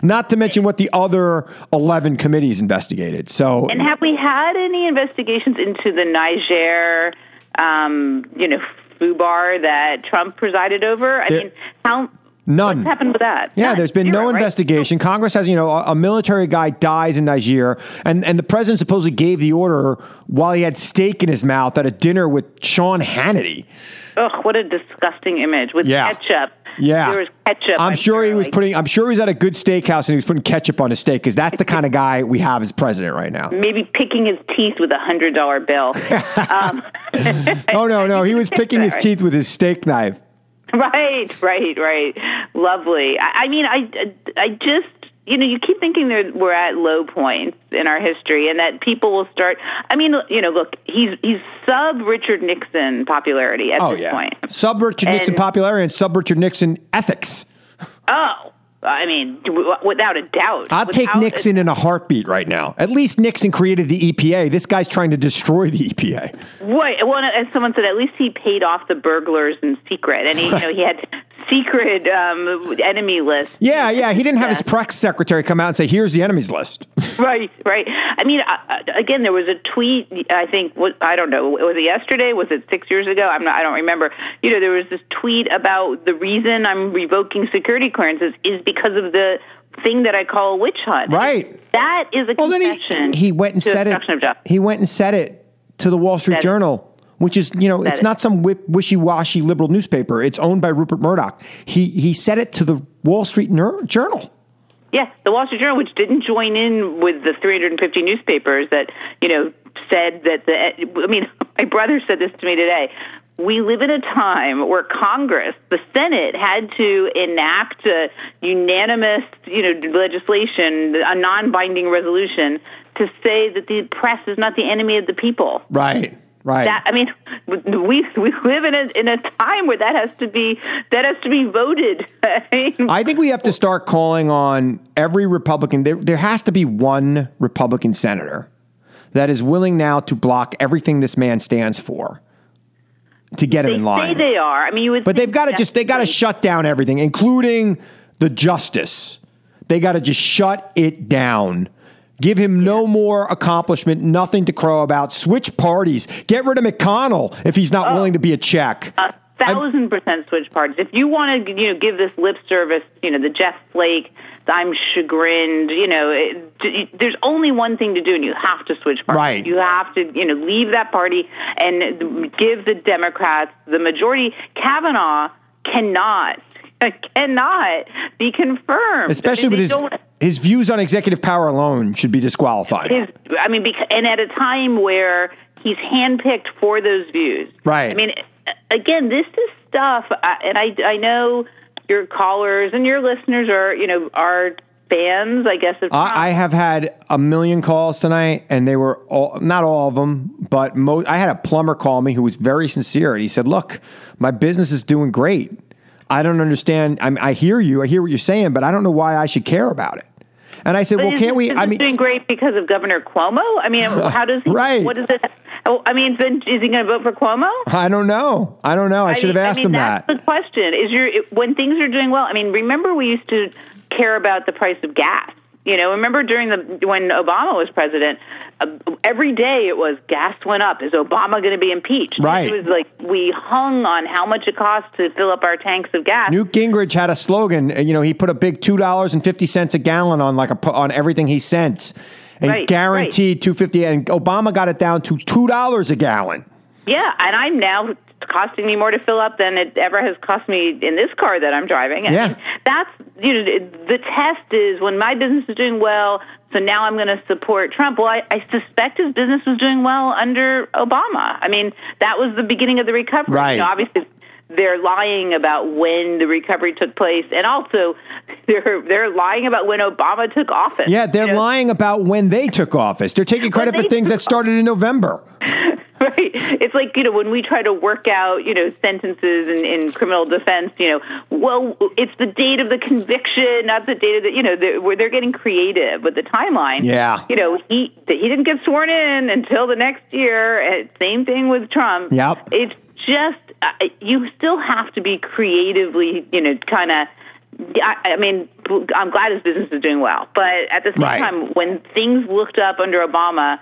Not to mention what the other 11 committees investigated. So, And have we had any investigations into the Niger, um, you know, FUBAR that Trump presided over? I There- mean, how none. what's happened with that? Yeah, None. there's been Zero, no right? investigation. Congress has, you know, a, a military guy dies in Niger, and, and the president supposedly gave the order while he had steak in his mouth at a dinner with Sean Hannity. Ugh, what a disgusting image with Yeah. ketchup. Yeah. There was ketchup. I'm sure he was putting. I'm sure he's at a good steakhouse and he was putting ketchup on his steak because that's the <laughs> kind of guy we have as president right now. maybe picking his teeth with a hundred dollar bill. <laughs> um, <laughs> Oh no, no, he was picking his teeth with his steak knife. <laughs> Right, right, right. Lovely. I, I mean, I, I just, you know, you keep thinking that we're at low points in our history, and that people will start. I mean, you know, look, he's he's sub Richard Nixon popularity at Oh this yeah, point. sub Richard Nixon popularity and sub Richard Nixon ethics. Oh, I mean, without a doubt. I'll take Without a- Nixon in a heartbeat right now. At least Nixon created the EPA. This guy's trying to destroy the EPA. Right. Well, as someone said, at least he paid off the burglars in secret, and he, you know, he had secret um, enemy list. Yeah, yeah. He didn't have his press secretary come out and say, "Here's the enemies list." <laughs> Right, right. I mean, uh, again, there was a tweet. I think what I don't know. Was it yesterday? Was it six years ago? I'm not. I don't remember. You know, there was this tweet about the reason I'm revoking security clearances is because of the thing that I call a witch hunt. Right. That is a Well, then confession. he went and said it. of. He went and said it to the Wall Street it. Journal, which is you know Said it's it. not some wi- wishy-washy liberal newspaper. It's owned by Rupert Murdoch. He he said it to the Wall Street Ner- Journal. Yeah, the Wall Street Journal, which didn't join in with the 350 newspapers that you know said that the. I mean, my brother said this to me today. We live in a time where Congress, the Senate, had to enact a unanimous, you know, legislation, a non-binding resolution to say that the press is not the enemy of the people. Right. Right. That I mean, we we live in a in a time where that has to be that has to be voted. <laughs> I mean, I think we have to start calling on every Republican. There, there has to be one Republican senator that is willing now to block everything this man stands for to get him in line. they are. I mean, you would. But they've got to just they got to shut down everything, including the justice. They got to just shut it down. Give him no more accomplishment, nothing to crow about. Switch parties. Get rid of McConnell if he's Oh. not willing to be a check. a thousand percent switch parties. If you want to, you know, give this lip service, you know, the Jeff Flake, I'm chagrined, you know, it, there's only one thing to do, and you have to switch parties. Right. You have to, you know, leave that party and give the Democrats the majority. Kavanaugh cannot. <laughs> Cannot be confirmed, Especially with his don't- his views on executive power alone should be disqualified. his I mean, because, and at a time where he's handpicked for those views. Right. I mean, again, this is stuff, and I I know your callers and your listeners are you know are fans, I guess. Of I, I have had a million calls tonight, and they were all, not all of them, but mo- I had a plumber call me who was very sincere, and he said, "Look, my business is doing great. I don't understand. I, I hear you. I hear what you're saying, but I don't know why I should care about it." And I said, But "Well, can't we? I mean, doing great because of Governor Cuomo. I mean, <laughs> how does he? Right. What is it? Oh, I mean, then is he going to vote for Cuomo? I don't know. I don't know. I, should have asked I mean, him that's that." the question. Is your when things are doing well? I mean, remember we used to care about the price of gas. You know, remember during the when Obama was president, uh, every day it was gas went up. Is Obama going to be impeached? Right. It was like we hung on how much it cost to fill up our tanks of gas. Newt Gingrich had a slogan. uh, You know, he put a big two dollars and fifty cents a gallon on like a on everything he sent, and Right, guaranteed two fifty. And Obama got it down to two dollars a gallon. Yeah, and I'm now costing me more to fill up than it ever has cost me in this car that I'm driving. I Yeah. mean, that's you know the test is when my business is doing well, so now I'm going to support Trump. Well, I, I suspect his business was doing well under Obama. I mean, that was the beginning of the recovery. Right. You know, obviously, they're lying about when the recovery took place, and also <laughs> they're they're lying about when Obama took office. Yeah, they're You know, lying about when they took office. They're taking credit for things that started in November. <laughs> Right. It's like, you know, when we try to work out, you know, sentences in, in criminal defense, you know, well, it's the date of the conviction, not the date of the, you know, the, where they're getting creative with the timeline. Yeah. You know, he he didn't get sworn in until the next year. And same thing with Trump. Yep. It's just, you still have to be creatively, you know, kind of. I I mean, I'm glad his business is doing well, but at the same Right. time, when things looked up under Obama,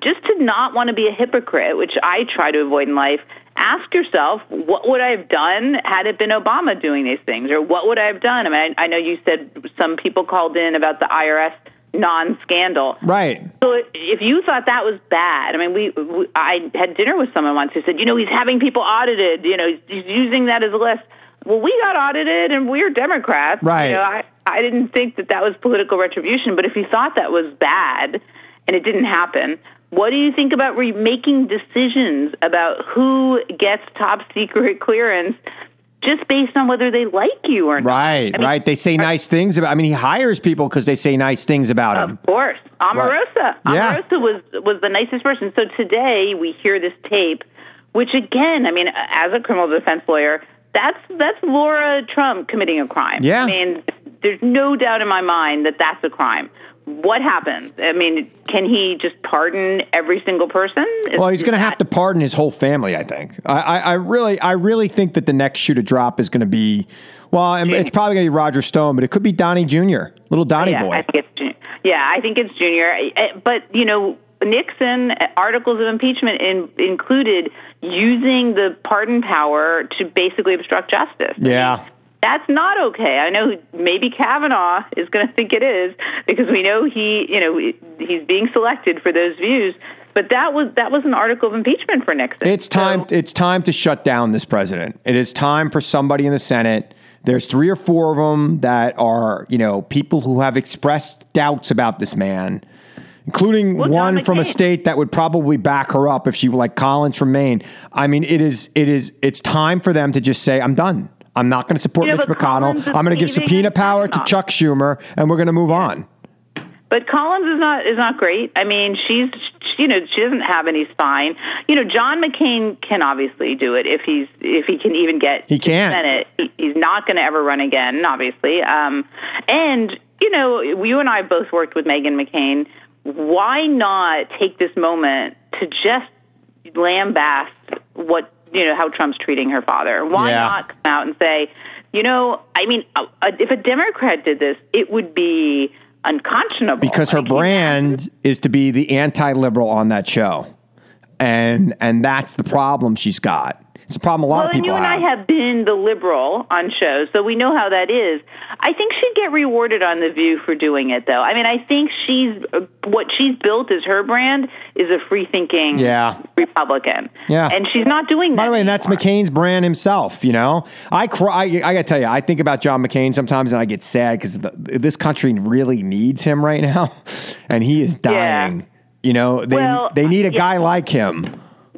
just to not want to be a hypocrite, which I try to avoid in life, ask yourself, what would I have done had it been Obama doing these things? Or what would I have done? I mean, I, I know you said some people called in about the IRS non scandal. Right. So if you thought that was bad, I mean, we, we I had dinner with someone once who said, you know, he's having people audited. You know, he's, he's using that as a list. Well, we got audited, and we're Democrats. Right. You know, I I didn't think that that was political retribution. But if you thought that was bad, and it didn't happen. What do you think about re- making decisions about who gets top secret <laughs> clearance just based on whether they like you or not? Right, I mean, right. They say nice things about. I mean, he hires people because they say nice things about him. Of course, Omarosa. Yeah. Omarosa was was the nicest person. So today we hear this tape, which again, I mean, as a criminal defense lawyer, that's that's Lara Trump committing a crime. Yeah. I mean, there's no doubt in my mind that that's a crime. What happens? I mean, can he just pardon every single person? Is- Well, he's going to have to pardon his whole family. I think. I, I, I really, I really think that the next shoe to drop is going to be. Well, it's probably going to be Roger Stone, but it could be Donnie Jr., little Donnie yeah, boy. I think it's. Yeah, I think it's Junior. Eh, But you know, Nixon articles of impeachment in, included using the pardon power to basically obstruct justice. yeah. That's not okay. I know maybe Kavanaugh is going to think it is because we know he, you know, he's being selected for those views. But that was that was an article of impeachment for Nixon. It's time. it's time to shut down this president. It is time for somebody in the Senate. There's three or four of them that are, you know, people who have expressed doubts about this man, including Well, one from a state that would probably back her up if she were like Collins from Maine. I mean, it is. It is. It's time for them to just say, "I'm done. I'm not going to support know, Mitch McConnell. I'm going to give subpoena power to Chuck Schumer, and we're going to move on." But Collins is not is not great. I mean, she's you know she doesn't have any spine. You know, John McCain can obviously do it if he's if he can even get He can. Senate. He- He's not going to ever run again, obviously. Um, and you know, you and I both worked with Meghan McCain. Why not take this moment to just lambaste what you know how Trump's treating her father? Why Yeah. not come out and say, you know, I mean, if a Democrat did this, it would be unconscionable. because her brand is to be the anti-liberal on that show, and and that's the problem she's got. It's a problem a lot well, of people you and have. I have been the liberal on shows, so we know how that is. I think she'd get rewarded on The View for doing it, though. I mean, I think she's uh, what she's built as her brand is a free-thinking Yeah. Republican. Yeah. and she's not doing that. By the way, and that's McCain's brand himself. You know, I cry. I, I got to tell you, I think about John McCain sometimes, and I get sad because this country really needs him right <laughs> now, and he is dying. You know, they Well, they need a yeah. guy like him.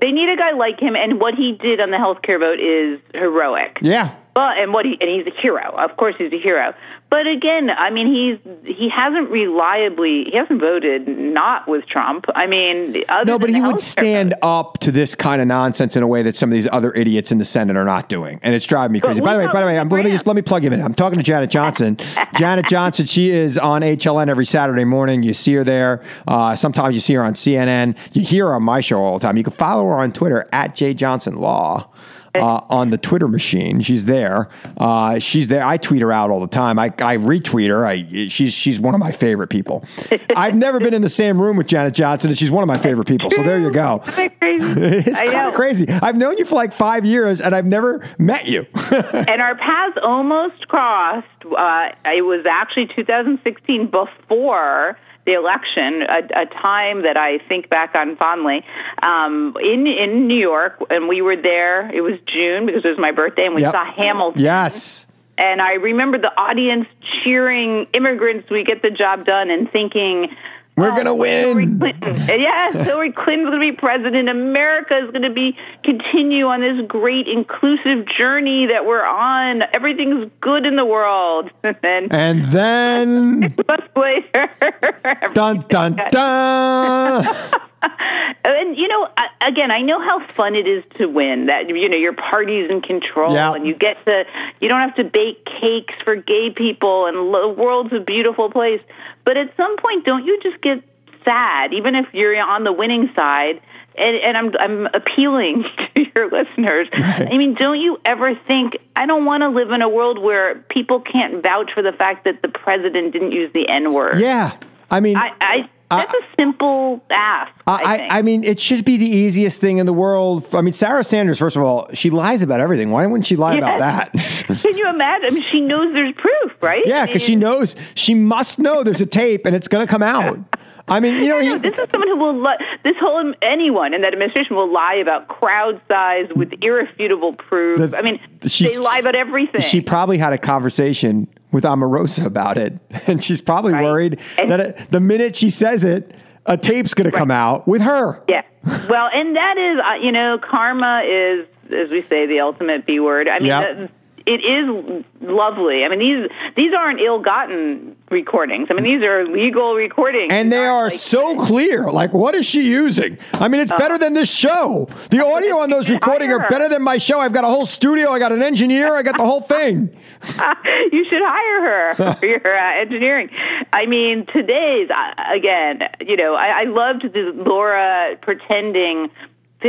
They need a guy like him, and what he did on the health care vote is heroic. Yeah. But and what he and he's a hero. Of course, he's a hero. But again, I mean, he's he hasn't reliably he hasn't voted not with Trump. I mean, other No, but he would stand up to this kind of nonsense in a way that some of these other idiots in the Senate are not doing, and it's driving me crazy. By the way, by the way, I'm, let me just let me plug him in. I'm talking to Janet Johnson. <laughs> Janet Johnson, she is on HLN every Saturday morning. You see her there. Uh, sometimes you see her on CNN. You hear her on my show all the time. You can follow her on Twitter at J Johnson Law. <laughs> Uh, on the Twitter machine, she's there. Uh, she's there. I tweet her out all the time. I, I retweet her. I she's she's one of my favorite people. <laughs> I've never been in the same room with Janet Johnson, and she's one of my favorite people. So there you go. <laughs> it's kind of crazy. I've known you for like five years, and I've never met you. and our paths almost crossed. Uh, it was actually 2016 before the election, a, a time that I think back on fondly. Um, in in New York, and we were there. It was June because it was my birthday, and we Yep. saw Hamilton. yes. And I remember the audience cheering immigrants, we get the job done, and thinking, We're oh, gonna win. Clinton. Yes, <laughs> Hillary Clinton's going to be president. America is going to be continue on this great inclusive journey that we're on. Everything's good in the world. <laughs> And then And then months later, dun dun dun. <laughs> <laughs> and you know, again, I know how fun it is to win. That you know, your party's in control, Yeah. and you get to. You don't have to bake cakes for gay people, and the world's a beautiful place. But at some point, don't you just get sad, even if you're on the winning side? And, and I'm I'm appealing <laughs> to your listeners. I mean, don't you ever think I don't want to live in a world where people can't vouch for the fact that the president didn't use the N word? Yeah. I mean, I, I that's a simple ask. I, I, I mean, it should be the easiest thing in the world. I mean, Sarah Sanders, first of all, she lies about everything. Why wouldn't she lie about that? <laughs> Can you imagine? I mean, she knows there's proof, right? yeah, I because she knows, she must know there's a tape and it's going to come out. <laughs> I mean, you know, he, this is someone who will li- this whole anyone in that administration will lie about crowd size with irrefutable proof. I mean, she's- they lie about everything. she probably had a conversation with Omarosa about it. <laughs> And she's probably worried that it, the minute she says it, a tape's going to come out with her. Yeah. Well, and that is, uh, you know, karma is, as we say, the ultimate B word. I mean, Yep. uh, it is lovely. I mean, these these aren't ill-gotten recordings. I mean, these are legal recordings. And they are so <laughs> clear. Like, what is she using? I mean, it's Uh. better than this show. The audio on those <laughs> recordings are better than my show. I've got a whole studio. I got an engineer. I got the whole thing. <laughs> you should hire her for your uh, engineering. I mean, today's uh, again. You know, I, I loved the Lara pretending.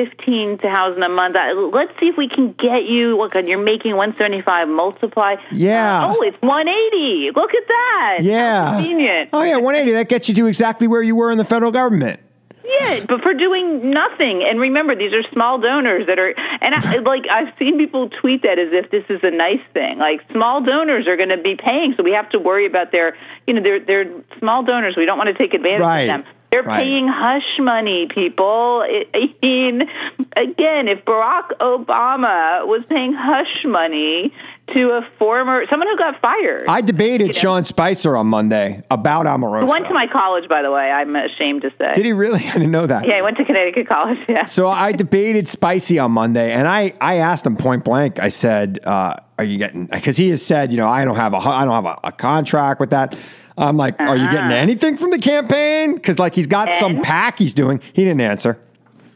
Fifteen thousand a month. Uh, Let's see if we can get you. Look, you're making one seventy five. Multiply. Yeah. Oh, it's one eighty. Look at that. Yeah. How convenient. Oh, yeah, 180. That gets you to exactly where you were in the federal government. Yeah, but for doing nothing. And remember, these are small donors that are, and I, <laughs> like I've seen people tweet that as if this is a nice thing. Like small donors are going to be paying, so we have to worry about their, you know, they're they're small donors. We don't want to take advantage Right. of them. They're Right. paying hush money, people. I mean, again, if Barack Obama was paying hush money to a former someone who got fired, I debated Sean Spicer on Monday about Omarosa. went to my college, by the way. I'm ashamed to say. Did he really? <laughs> I didn't know that. Yeah, he went to Connecticut College. Yeah. So I debated Spicy on Monday, and I, I asked him point blank. I said, uh, "Are you getting?" Because he has said, "You know, I don't have a I don't have a, a contract with that." I'm like, "Are you getting uh-huh. anything from the campaign?" Because like he's got some eh? pack he's doing. He didn't answer.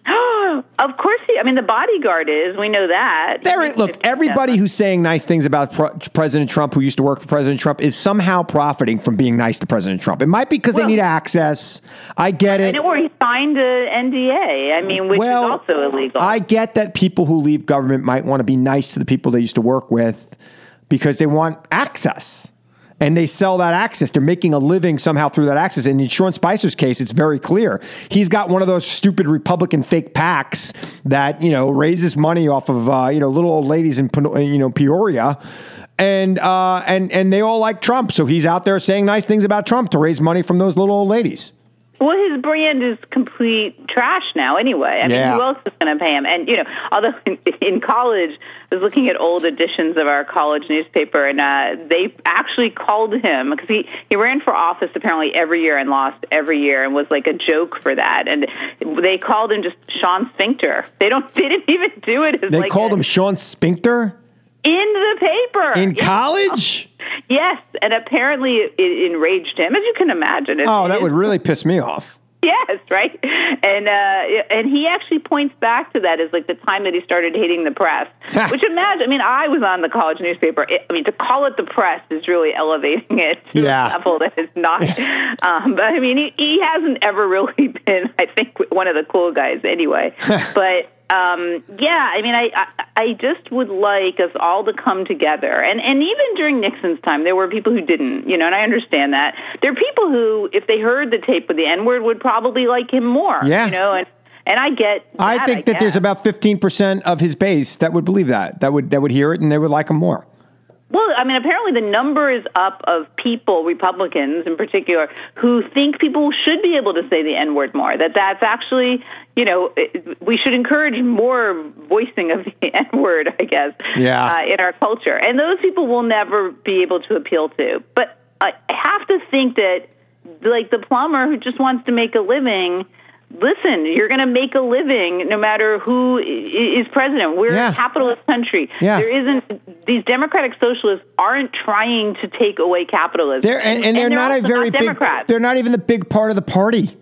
<gasps> of course, he. I mean, the bodyguard is. We know that. There, look, everybody who's saying nice things about Pro- President Trump, who used to work for President Trump, is somehow profiting from being nice to President Trump. It might be because they need access. I get it. where he signed an NDA. I mean, which Well, is also illegal. I get that people who leave government might want to be nice to the people they used to work with because they want access. And they sell that access. They're making a living somehow through that access. And in Sean Spicer's case, it's very clear. He's got one of those stupid Republican fake PACs that, you know, raises money off of, uh, you know, little old ladies in, you know, Peoria. And, uh, and, and they all like Trump. So he's out there saying nice things about Trump to raise money from those little old ladies. Well, his brand is complete trash now. Anyway, I Yeah. mean, who else is going to pay him? And you know, although in, <laughs> in college, I was looking at old editions of our college newspaper, and uh, they actually called him because he he ran for office apparently every year and lost every year, and was like a joke for that. And they called him just Sean Sphincter. They don't. <laughs> They didn't even do it as They like called a- him Sean Sphincter in the paper in college. <laughs> Yes, and apparently it, enraged him, as you can imagine. It- Oh, that would really piss me off. Yes, right. And uh, and he actually points back to that as like the time that he started hating the press. Which imagine, I mean, I was on the college newspaper. It, I mean, to call it the press is really elevating it to Yeah. a level that is not. <laughs> um, but I mean, he, he hasn't ever really <laughs> been, I think, one of the cool guys anyway. but um, yeah, I mean, I, I I just would like us all to come together, and and even during Nixon's time, there were people who didn't, you know, and I understand that there are people who, if they heard the tape with the N word, would probably like him more, Yeah. you know, and and I get, I that, think that there's about 15% of his base that would believe that. That would that would hear it and they would like him more. Well, I mean, apparently the number is up of people, Republicans in particular, who think people should be able to say the N word more. That that's actually, you know, it- we should encourage more voicing of the <laughs> N word, I guess, Yeah. uh, in our culture. And those people will never be able to appeal to. But I have to think that like the plumber who just wants to make a living. Listen, you're going to make a living no matter who is president. We're Yeah. a capitalist country. Yeah. There isn't these democratic socialists aren't trying to take away capitalism. They're and, and they're, not a very big. They're not even the big part of the party.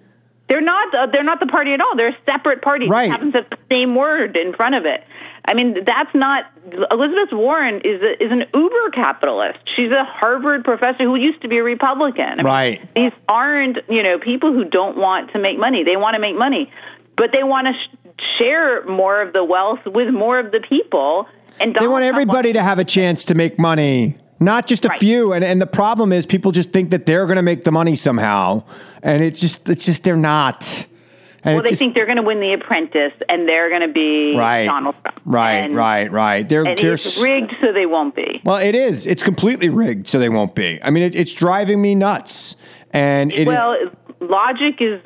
They're not. Uh, they're not the party at all. They're a separate party. Right. It happens at the same word in front of it. I mean, that's not. Elizabeth Warren is a, is an uber capitalist. She's a Harvard professor who used to be a Republican. I mean, Right. These aren't you know people who don't want to make money. They want to make money, but they want to sh- share more of the wealth with more of the people. And They Donald want Trump everybody to have a chance to make money, not just a few. And and the problem is people just think that they're going to make the money somehow, and it's just it's just they're not. And Well, they just- think they're going to win The Apprentice, and they're going to be Right. Donald Trump. right, and, right, right. They're And they're it's rigged, so they won't be. well, it is. It's completely rigged, so they won't be. I mean, it, it's driving me nuts, and it is. well, logic is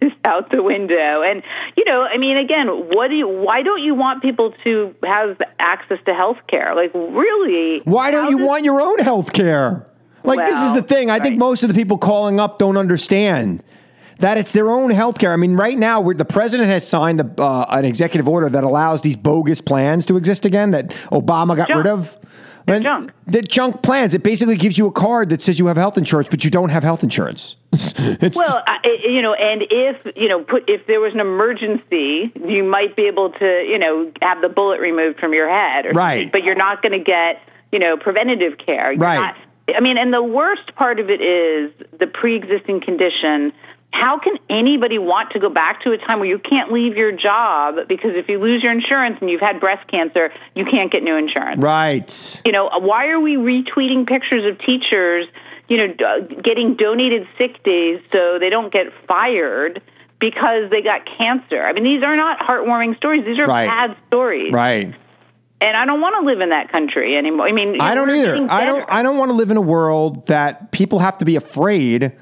is out the window, and you know, I mean, again, what do you? Why don't you want people to have access to health care? Like, really? Why don't you want your own health care? Like, this is the thing. I think most of the people calling up don't understand that it's their own health care. I mean, right now, we're, the president has signed the, uh, an executive order that allows these bogus plans to exist again that Obama got rid of. They're junk. They're junk plans. It basically gives you a card that says you have health insurance, but you don't have health insurance. <laughs> it's well, I, you know, and if you know, put if there was an emergency, you might be able to, you know, have the bullet removed from your head, or Right. But you're not going to get, you know, preventative care. You're Right. not- I mean, and the worst part of it is the pre-existing condition. How can anybody want to go back to a time where you can't leave your job because if you lose your insurance and you've had breast cancer, you can't get new insurance? right. You know, why are we retweeting pictures of teachers, you know, getting donated sick days so they don't get fired because they got cancer? I mean, these are not heartwarming stories. These are Right. bad stories. Right. And I don't want to live in that country anymore. I mean, I don't either. I don't. I don't want to live in a world that people have to be afraid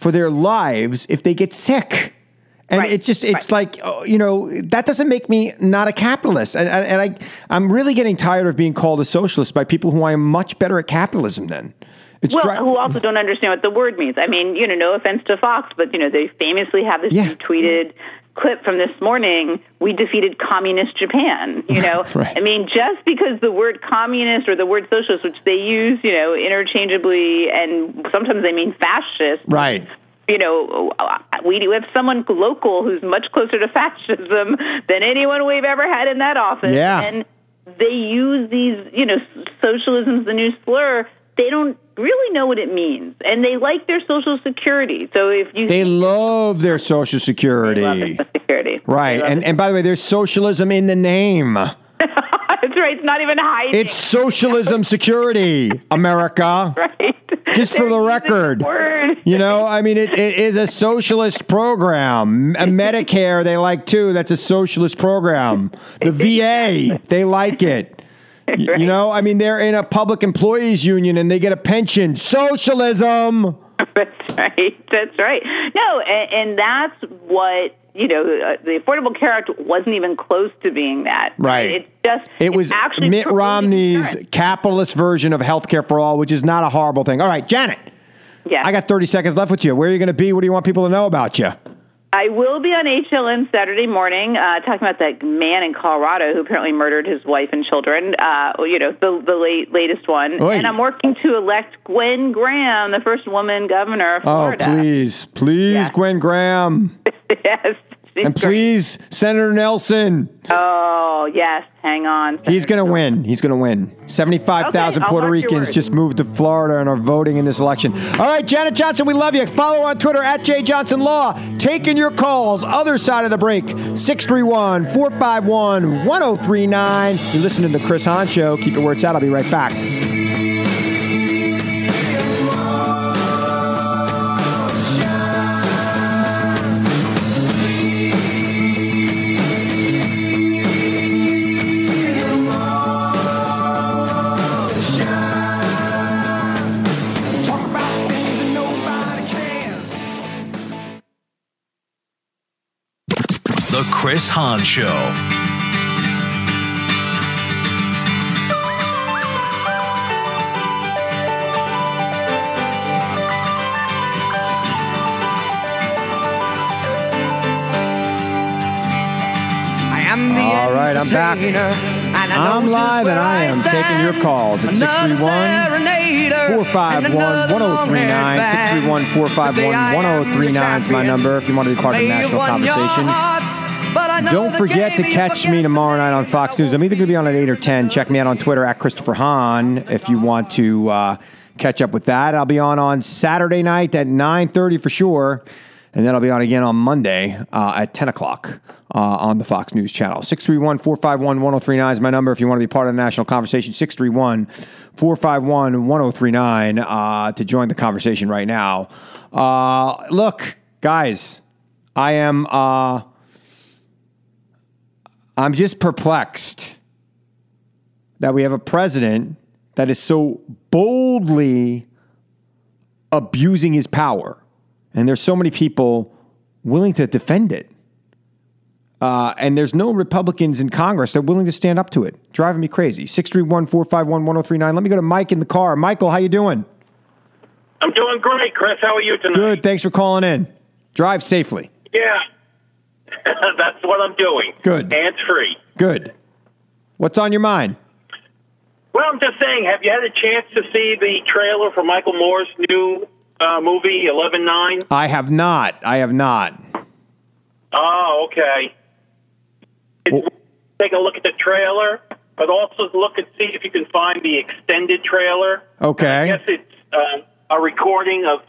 for their lives if they get sick. And it's just, it's like, oh, you know, that doesn't make me not a capitalist. And, and, I, I'm really getting tired of being called a socialist by people who I am much better at capitalism than. It's well, dri- who also don't understand what the word means. I mean, you know, no offense to Fox, but you know, they famously have this retweeted clip from this morning. We defeated communist Japan. You <laughs> know, Right. I mean, just because the word communist or the word socialist, which they use, you know, interchangeably, and sometimes they mean fascist. right. You know, we do have someone local who's much closer to fascism than anyone we've ever had in that office. Yeah. And they use these, you know, socialism's the new slur. They don't really know what it means, and they like their social security. So if you They love their social security. security, Right. And, and by the way, there's socialism in the name. <laughs> that's right. It's not even hiding. It's socialism security, <laughs> America. Right. Just for the record. You know, I mean, it, it is a socialist program. A Medicare, they like too. That's a socialist program. The <laughs> VA, they like it. <laughs> Y- You know, I mean, they're in a public employees union and they get a pension. Socialism. <laughs> That's right. That's right. No, and, and that's what you know. Uh, the Affordable Care Act wasn't even close to being that. Right. It's just It was actually Mitt Romney's insurance. capitalist version of healthcare for all, which is not a horrible thing. All right, Janet. Yeah. I got 30 seconds left with you. Where are you going to be? What do you want people to know about you? I will be on HLN Saturday morning uh, talking about that man in Colorado who apparently murdered his wife and children. Uh, you know, the the late, latest one. Oy. And I'm working to elect Gwen Graham, the first woman governor of Oh, Florida. please, please, Gwen Graham. <laughs> yes. And great. please, Senator Nelson. Oh yes, hang on. He's going to win. He's going to win. 75,000 Okay, Puerto Ricans just moved to Florida and are voting in this election. All right, Janet Johnson, we love you. Follow on Twitter at J Johnson Law. Taking your calls. Other side of the break. 631 451 1039. You're listening to The Chris Hahn Show. Keep it where it's at. I'll be right back. The Chris Hahn Show. All right, I'm back. I'm live and I am taking your calls at 631 451 1039. 631 451 1039 is my number if you want to be part of the national conversation. Don't forget to catch me tomorrow night on Fox News. I'm either going to be on at 8 or 10. Check me out on Twitter at Christopher Hahn if you want to uh, catch up with that. I'll be on on Saturday night at 9.30 for sure. And then I'll be on again on Monday uh, at 10 o'clock uh, on the Fox News channel. 631 451 1039 is my number if you want to be part of the national conversation. 631 451 1039 uh, to join the conversation right now. Uh, look, guys, I am. I'm just perplexed that we have a president that is so boldly abusing his power, and there's so many people willing to defend it. Uh, and there's no Republicans in Congress that are willing to stand up to it. Driving me crazy. 631 451 1039. Let me go to Mike in the car. Michael, how you doing? I'm doing great, Chris. How are you tonight? Good. Thanks for calling in. Drive safely. Yeah, <laughs> that's what I'm doing. Good. Hands free. Good. What's on your mind? Well, I'm just saying, have you had a chance to see the trailer for Michael Moore's new uh, movie, Eleven Nine? I have not. I have not. Oh, okay. Take a look at the trailer, but also look and see if you can find the extended trailer. Okay. I guess it's um, a recording of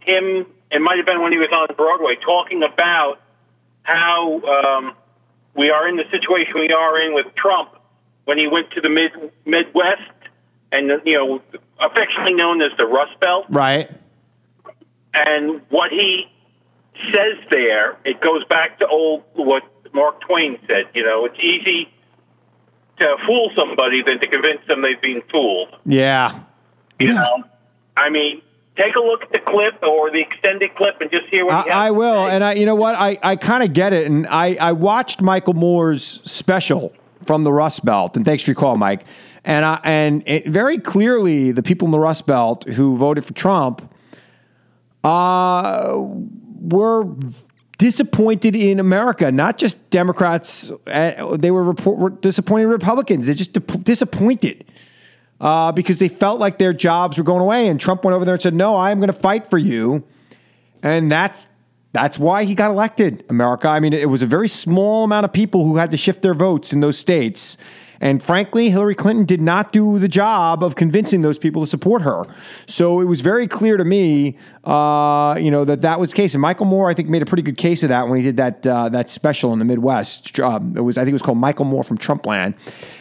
him. It might have been when he was on Broadway talking about how um, we are in the situation we are in with Trump when he went to the mid Midwest and you know affectionately known as the Rust Belt, Right. and what he says there, it goes back to old what Mark Twain said. You know, it's easy to fool somebody than to convince them they've been fooled. Yeah. You know, I mean, take a look at the clip or the extended clip and just hear what he has I, I will, and I, you know what, I, I kind of get it, and I, I watched Michael Moore's special from the Rust Belt, and thanks for your call, Mike. And I, and it, very clearly, the people in the Rust Belt who voted for Trump, uh, were disappointed in America. Not just Democrats; uh, they were, report, were disappointed Republicans. They're just di- disappointed uh, because they felt like their jobs were going away. And Trump went over there and said, "No, I am going to fight for you," and that's that's why he got elected. America. I mean, it was a very small amount of people who had to shift their votes in those states. And frankly, Hillary Clinton did not do the job of convincing those people to support her. So it was very clear to me, uh, you know, that that was the case. And Michael Moore, I think, made a pretty good case of that when he did that uh, that special in the Midwest. Um, it was, I think, it was called Michael Moore from Trumpland.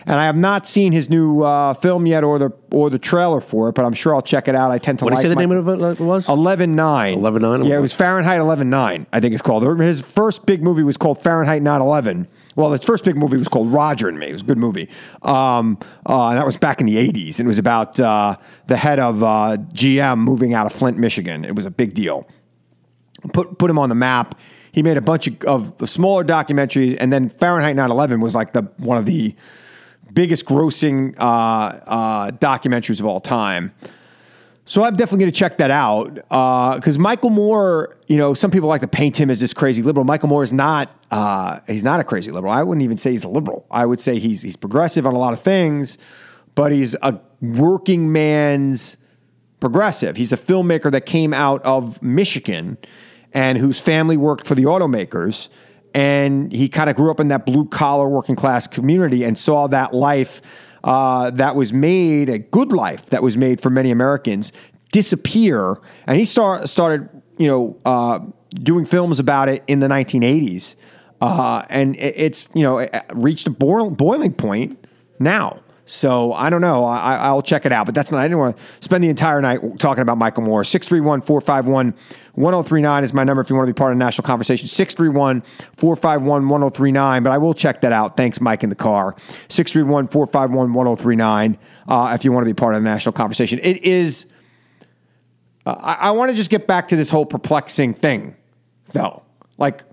And I have not seen his new uh, film yet, or the or the trailer for it, but I'm sure I'll check it out. I tend to What did you say the name of it was? Eleven Nine. Eleven Nine. Yeah, it was Fahrenheit 11.9, I think it's called. His first big movie was called Fahrenheit 9/11. Well, his first big movie was called Roger and Me. It was a good movie. Um, uh, that was back in the 80s. And it was about uh, the head of uh, GM moving out of Flint, Michigan. It was a big deal. Put, put him on the map. He made a bunch of, of smaller documentaries. And then Fahrenheit 9/11 was like the one of the biggest grossing uh, uh, documentaries of all time. So I'm definitely going to check that out because Michael Moore, you know, some people like to paint him as this crazy liberal. Michael Moore is not. Uh, he's not a crazy liberal. I wouldn't even say he's a liberal. I would say he's he's progressive on a lot of things, but he's a working man's progressive. He's a filmmaker that came out of Michigan and whose family worked for the automakers. And he kind of grew up in that blue collar working class community and saw that life uh, that was made, a good life that was made for many Americans, disappear. And he start, started, you know, uh, doing films about it in the 1980s. Uh, and it, it's, you know, it reached a boil, boiling point now. So I don't know. I, I'll check it out, but that's not. I didn't want to spend the entire night talking about Michael Moore. 631 451 1039 is my number if you want to be part of the national conversation. 631 451 1039. But I will check that out. Thanks, Mike, in the car. 631 451 1039 uh, if you want to be part of the national conversation. It is. Uh, I, I want to just get back to this whole perplexing thing, though. Like,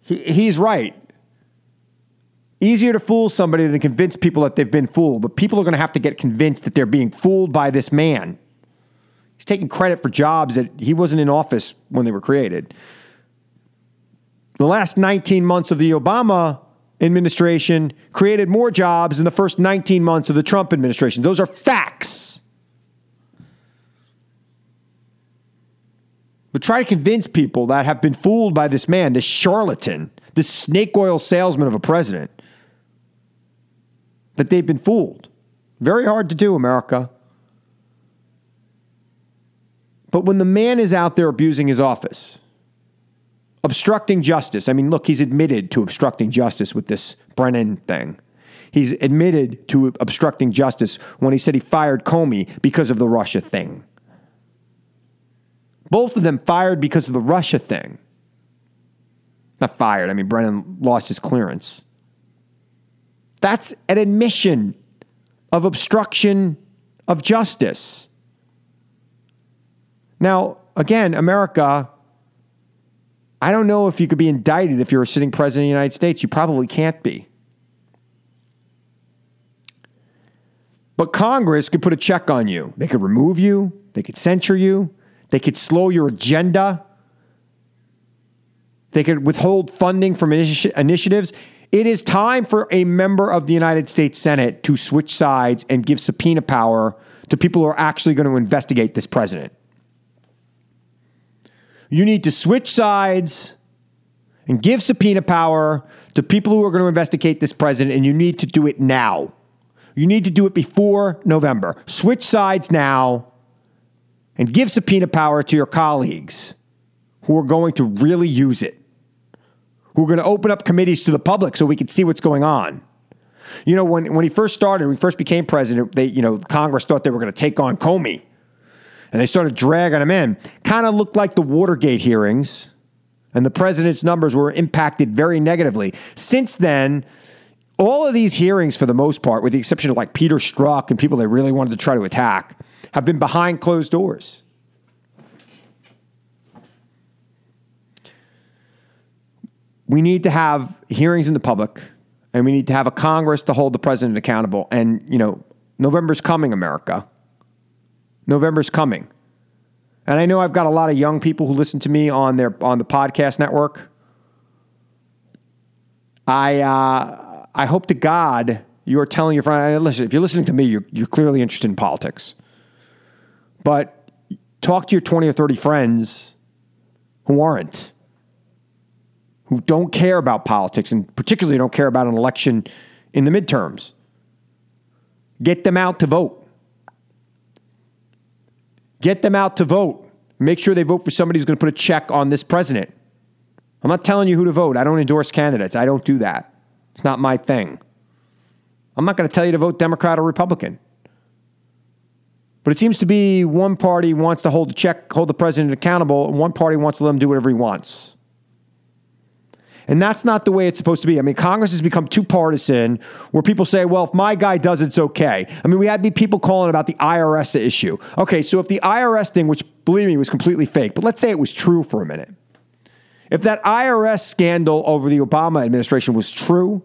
he, he's right. Easier to fool somebody than convince people that they've been fooled, but people are going to have to get convinced that they're being fooled by this man. He's taking credit for jobs that he wasn't in office when they were created. The last 19 months of the Obama administration created more jobs in the first 19 months of the Trump administration. Those are facts. But try to convince people that have been fooled by this man, this charlatan, this snake oil salesman of a president, that they've been fooled. Very hard to do, America. But when the man is out there abusing his office, obstructing justice, I mean, look, he's admitted to obstructing justice with this Brennan thing. He's admitted to obstructing justice when he said he fired Comey because of the Russia thing. Both of them fired because of the Russia thing. Not fired, I mean, Brennan lost his clearance. That's an admission of obstruction of justice. Now, again, America, I don't know if you could be indicted if you're a sitting president of the United States. You probably can't be. But Congress could put a check on you. They could remove you, they could censure you, they could slow your agenda, they could withhold funding from initi- initiatives. It is time for a member of the United States Senate to switch sides and give subpoena power to people who are actually going to investigate this president. You need to switch sides and give subpoena power to people who are going to investigate this president, and you need to do it now. You need to do it before November. Switch sides now and give subpoena power to your colleagues who are going to really use it, who are going to open up committees to the public so we can see what's going on. You know, when, when he first started, when he first became president, they, you know, Congress thought they were going to take on Comey. And they started dragging him in. Kind of looked like the Watergate hearings, and the president's numbers were impacted very negatively. Since then, all of these hearings, for the most part, with the exception of like Peter Strzok and people they really wanted to try to attack, have been behind closed doors. We need to have hearings in the public, and we need to have a Congress to hold the president accountable. And, you know, November's coming, America. November's coming. And I know I've got a lot of young people who listen to me on their on the podcast network. I uh, I hope to God you are telling your friend. Listen, if you're listening to me, you're you're clearly interested in politics. But talk to your 20 or 30 friends who aren't, who don't care about politics, and particularly don't care about an election in the midterms. Get them out to vote. Get them out to vote. Make sure they vote for somebody who's going to put a check on this president. I'm not telling you who to vote. I don't endorse candidates. I don't do that. It's not my thing. I'm not going to tell you to vote Democrat or Republican. But it seems to be one party wants to hold the check, hold the president accountable, and one party wants to let him do whatever he wants. And that's not the way it's supposed to be. I mean, Congress has become too partisan where people say, well, if my guy does, it, it's okay. I mean, we had people calling about the IRS issue. Okay, so if the IRS thing, which believe me was completely fake, but let's say it was true for a minute. If that IRS scandal over the Obama administration was true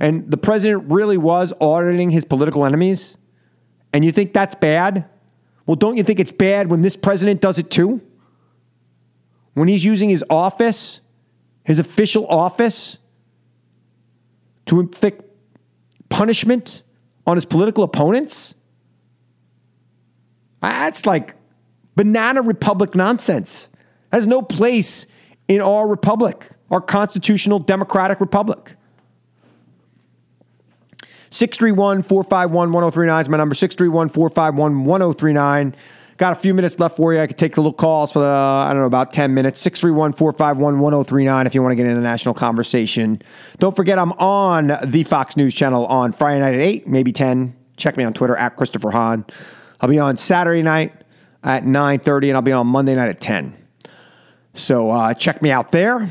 and the president really was auditing his political enemies, and you think that's bad, well, don't you think it's bad when this president does it too? When he's using his office his official office to inflict punishment on his political opponents? That's like banana republic nonsense. Has no place in our republic, our constitutional democratic republic. 631 451 1039 is my number. 631 451 1039. Got a few minutes left for you. I could take a little calls for, the, I don't know, about 10 minutes. 631 451 1039 if you want to get in the national conversation. Don't forget, I'm on the Fox News channel on Friday night at 8, maybe 10. Check me on Twitter at Christopher Hahn. I'll be on Saturday night at 9.30, and I'll be on Monday night at 10. So uh, check me out there.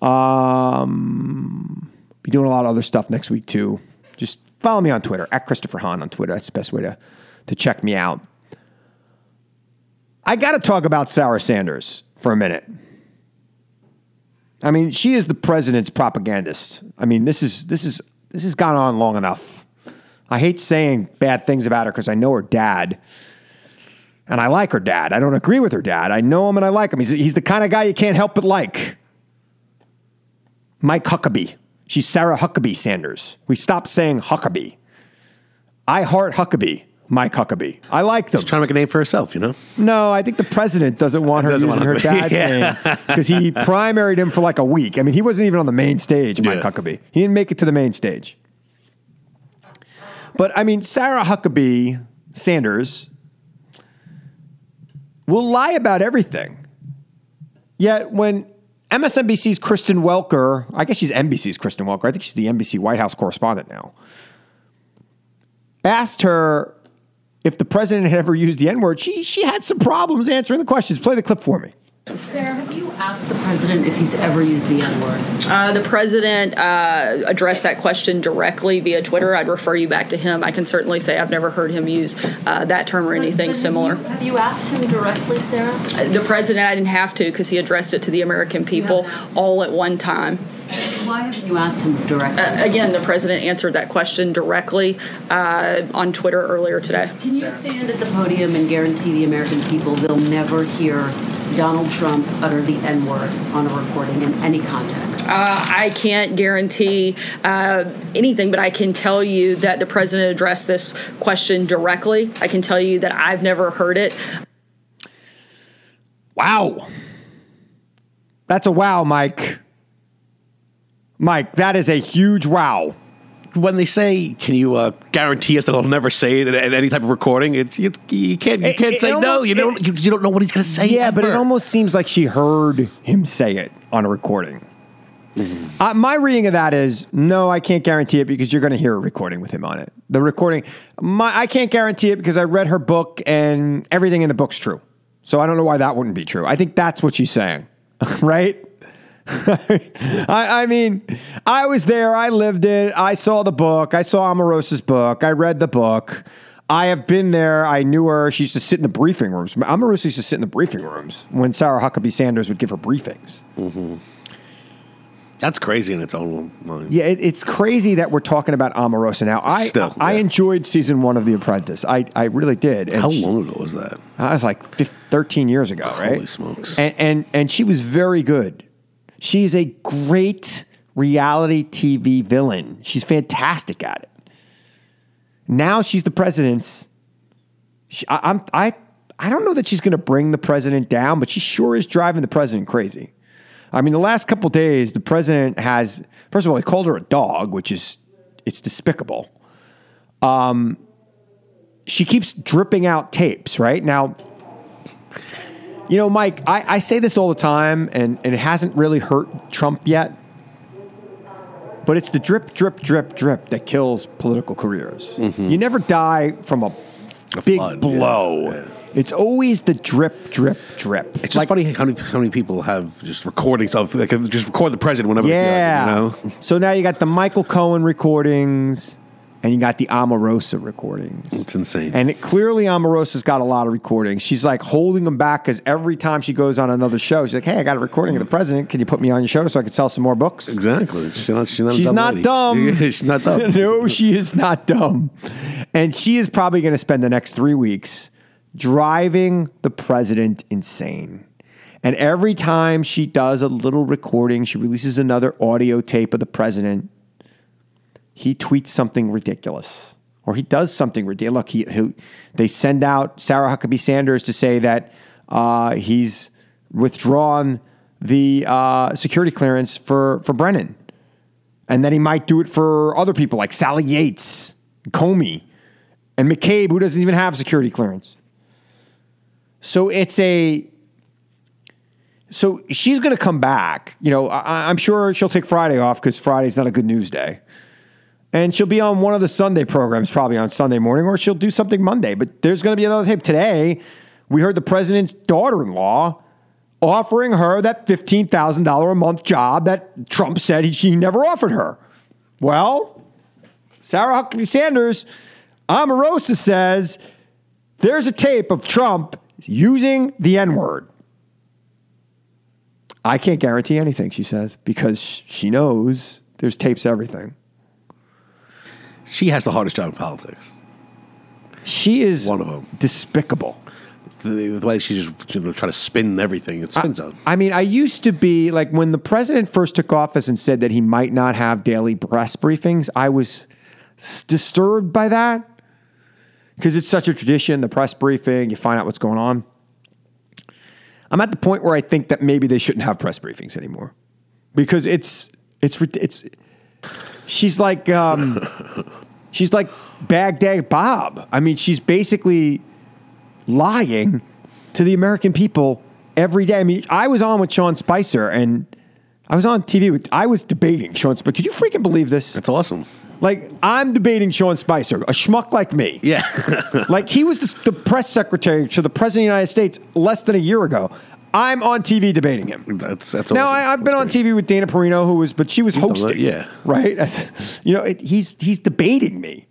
Um, be doing a lot of other stuff next week, too. Just follow me on Twitter, at Christopher Hahn on Twitter. That's the best way to, to check me out. I got to talk about Sarah Sanders for a minute. I mean, she is the president's propagandist. I mean, this is this is this has gone on long enough. I hate saying bad things about her because I know her dad, and I like her dad. I don't agree with her dad. I know him and I like him. He's he's the kind of guy you can't help but like. Mike Huckabee. She's Sarah Huckabee Sanders. We stopped saying Huckabee. I heart Huckabee, Mike Huckabee. I like them. She's trying to make a name for herself, you know? No, I think the president doesn't want her Doesn't using want her <laughs> dad's Yeah. name because he <laughs> primaried him for like a week. I mean, he wasn't even on the main stage, Mike Yeah. Huckabee. He didn't make it to the main stage. But I mean, Sarah Huckabee Sanders will lie about everything. Yet when MSNBC's Kristen Welker, I guess she's NBC's Kristen Welker, I think she's the NBC White House correspondent now, asked her if the president had ever used the N word, she, she had some problems answering the questions. Play the clip for me. Sarah, have you asked the president if he's ever used the N word? Uh, the president uh, addressed that question directly via Twitter. I'd refer you back to him. I can certainly say I've never heard him use uh, that term or anything similar. Have you asked him directly, Sarah? Uh, The president, I didn't have to because he addressed it to the American people all at one time. Why haven't you asked him directly? Uh, again, the president answered that question directly uh, on Twitter earlier today. Can you stand at the podium and guarantee the American people they'll never hear Donald Trump utter the N word on a recording in any context? Uh, I can't guarantee uh, anything, but I can tell you that the president addressed this question directly. I can tell you that I've never heard it. Wow. That's a wow, Mike. Mike, that is a huge wow. When they say, "Can you uh, guarantee us that he'll never say it at, at any type of recording?" It's, it's you can't you can't it say no. almost- You don't you, you don't know what he's going to say. Yeah, but it almost seems like she heard him say it on a recording. Uh, my reading of that is no, I can't guarantee it because you're going to hear a recording with him on it. The recording, my, I can't guarantee it because I read her book and everything in the book's true. So I don't know why that wouldn't be true. I think that's what she's saying, <laughs> right? <laughs> I, I mean, I was there. I lived it. I saw the book. I saw Omarosa's book. I read the book. I have been there. I knew her. She used to sit in the briefing rooms. Omarosa used to sit in the briefing rooms when Sarah Huckabee Sanders would give her briefings. Mm-hmm. That's crazy in its own mind. Yeah, it, it's crazy that we're talking about Omarosa now. I Still, I enjoyed season one of The Apprentice. I, I really did. How she- long ago was that? That was like 15, 13 years ago, right? Holy smokes. And, and and she was very good. She's a great reality TV villain. She's fantastic at it. Now she's the president's. She, I, I'm I I don't know that she's going to bring the president down, but she sure is driving the president crazy. I mean, the last couple days, the president has first of all he called her a dog, which is it's despicable. Um, she keeps dripping out tapes, right? Now, you know, Mike, I, I say this all the time, and, and it hasn't really hurt Trump yet. But it's the drip, drip, drip, drip that kills political careers. Mm-hmm. You never die from a, big flood, blow. yeah, yeah. It's always the drip, drip, drip. It's just funny how many, how many people have just recordings of like just record the president whenever. Yeah. you know. So now you got the Michael Cohen recordings and you got the Omarosa recordings. It's insane. And it, clearly Omarosa's got a lot of recordings. She's like holding them back because every time she goes on another show, she's like, hey, I got a recording of the president. Can you put me on your show so I can sell some more books? Exactly. She's not. She's not, She's dumb not dumb. <laughs> she's not dumb. <laughs> no, she is not dumb. And she is probably going to spend the next three weeks driving the president insane. And every time she does a little recording, she releases another audio tape of the president. He tweets something ridiculous, or he does something ridiculous. Look, he, he they send out Sarah Huckabee Sanders to say that uh, he's withdrawn the uh, security clearance for for Brennan and then he might do it for other people like Sally Yates, Comey, and McCabe, who doesn't even have security clearance. So it's a. So she's going to come back. You know, I, I'm sure she'll take Friday off because Friday's not a good news day. And she'll be on one of the Sunday programs, probably on Sunday morning, or she'll do something Monday. But there's going to be another tape. Today, we heard the president's daughter in law offering her that $15,000 a month job that Trump said he, she never offered her. Well, Sarah Huckabee Sanders, Omarosa says there's a tape of Trump using the N word. I can't guarantee anything, she says, because she knows there's tapes everything. She has the hardest job in politics. She is one of them. Despicable. the, the way she just you know, trying to spin everything. It spins out. I mean, I used to be like when the president first took office and said that he might not have daily press briefings, I was s- disturbed by that because it's such a tradition the press briefing, you find out what's going on. I'm at the point where I think that maybe they shouldn't have press briefings anymore because it's it's it's she's like um, <laughs> she's like Baghdad Bob. I mean, she's basically lying to the American people every day. I mean, I was on with Sean Spicer and I was on TV with I was debating Sean Spicer. Could you freaking believe this? That's awesome. Like I'm debating Sean Spicer, a schmuck like me. Yeah. <laughs> like he was the, the press secretary to the president of the United States less than a year ago. I'm on TV debating him. That's that's now. I, I've been on TV with Dana Perino, who was, but she was hosting. yeah. right. <laughs> You know, it, he's he's debating me.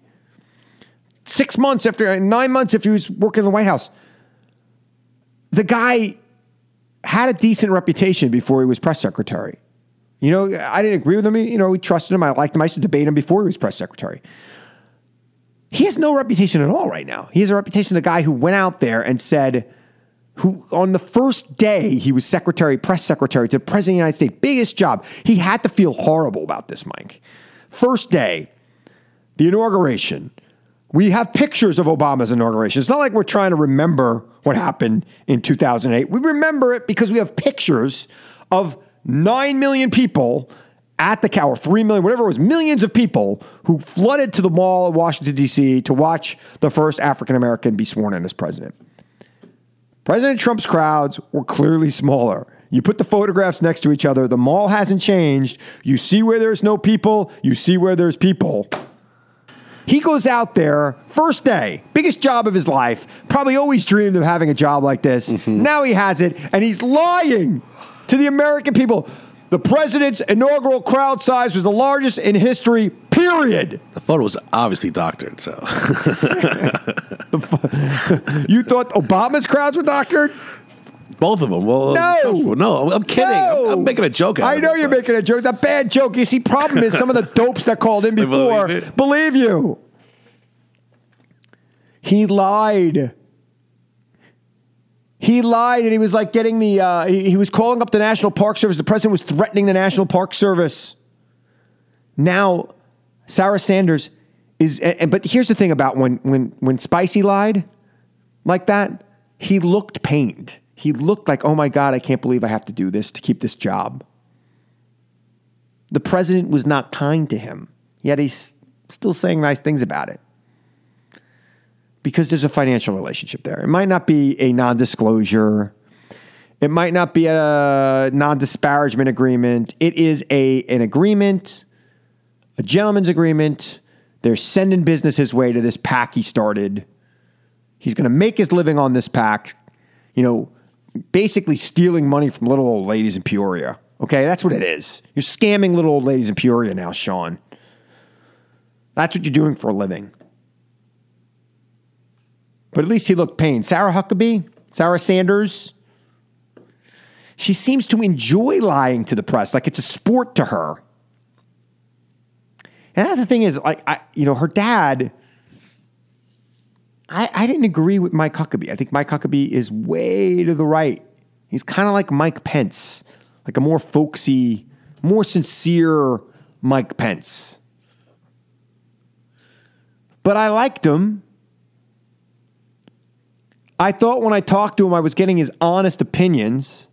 Six months after, uh, nine months after he was working in the White House, the guy had a decent reputation before he was press secretary. You know, I didn't agree with him. You know, we trusted him. I liked him. I used to debate him before he was press secretary. He has no reputation at all right now. He has a reputation of a guy who went out there and said, who on the first day he was secretary, press secretary to the president of the United States, biggest job. He had to feel horrible about this, Mike. First day, the inauguration. We have pictures of Obama's inauguration. It's not like we're trying to remember what happened in 2008. We remember it because we have pictures of 9 million people at the cow, or 3 million, whatever it was, millions of people who flooded to the mall of Washington, D.C. to watch the first African American be sworn in as president. President Trump's crowds were clearly smaller. You put the photographs next to each other, the mall hasn't changed. You see where there's no people, you see where there's people. He goes out there, first day, biggest job of his life, probably always dreamed of having a job like this. Mm-hmm. Now he has it, and he's lying to the American people. The president's inaugural crowd size was the largest in history, period. The photo was obviously doctored, so <laughs> You thought Obama's crowds were doctored? both of them. Well, No. no, I'm kidding. I'm, I'm making a joke. I know you're making a joke. It's a bad joke. You see, problem is some of the <laughs> dopes that called in before believe believe, you. He lied. He lied, and he was like getting the. Uh, he, he was calling up the National Park Service. The president was threatening the National Park Service. Now, Sarah Sanders is. And, but here's the thing about when when when Spicy lied like that, he looked pained. He looked like, oh my God, I can't believe I have to do this to keep this job. The president was not kind to him, yet he's still saying nice things about it. Because there's a financial relationship there. It might not be a non disclosure, it might not be a non disparagement agreement. It is a, an agreement, a gentleman's agreement. They're sending business his way to this pack he started. He's going to make his living on this pack, you know, basically stealing money from little old ladies in Peoria. Okay, that's what it is. You're scamming little old ladies in Peoria now, Sean. That's what you're doing for a living. But at least he looked pained. Sarah Huckabee, Sarah Sanders, she seems to enjoy lying to the press like it's a sport to her. And that's the thing is, like, I, you know, her dad. I, I didn't agree with Mike Huckabee. I think Mike Huckabee is way to the right. He's kind of like Mike Pence, like a more folksy, more sincere Mike Pence. But I liked him. I thought when I talked to him, I was getting his honest opinions.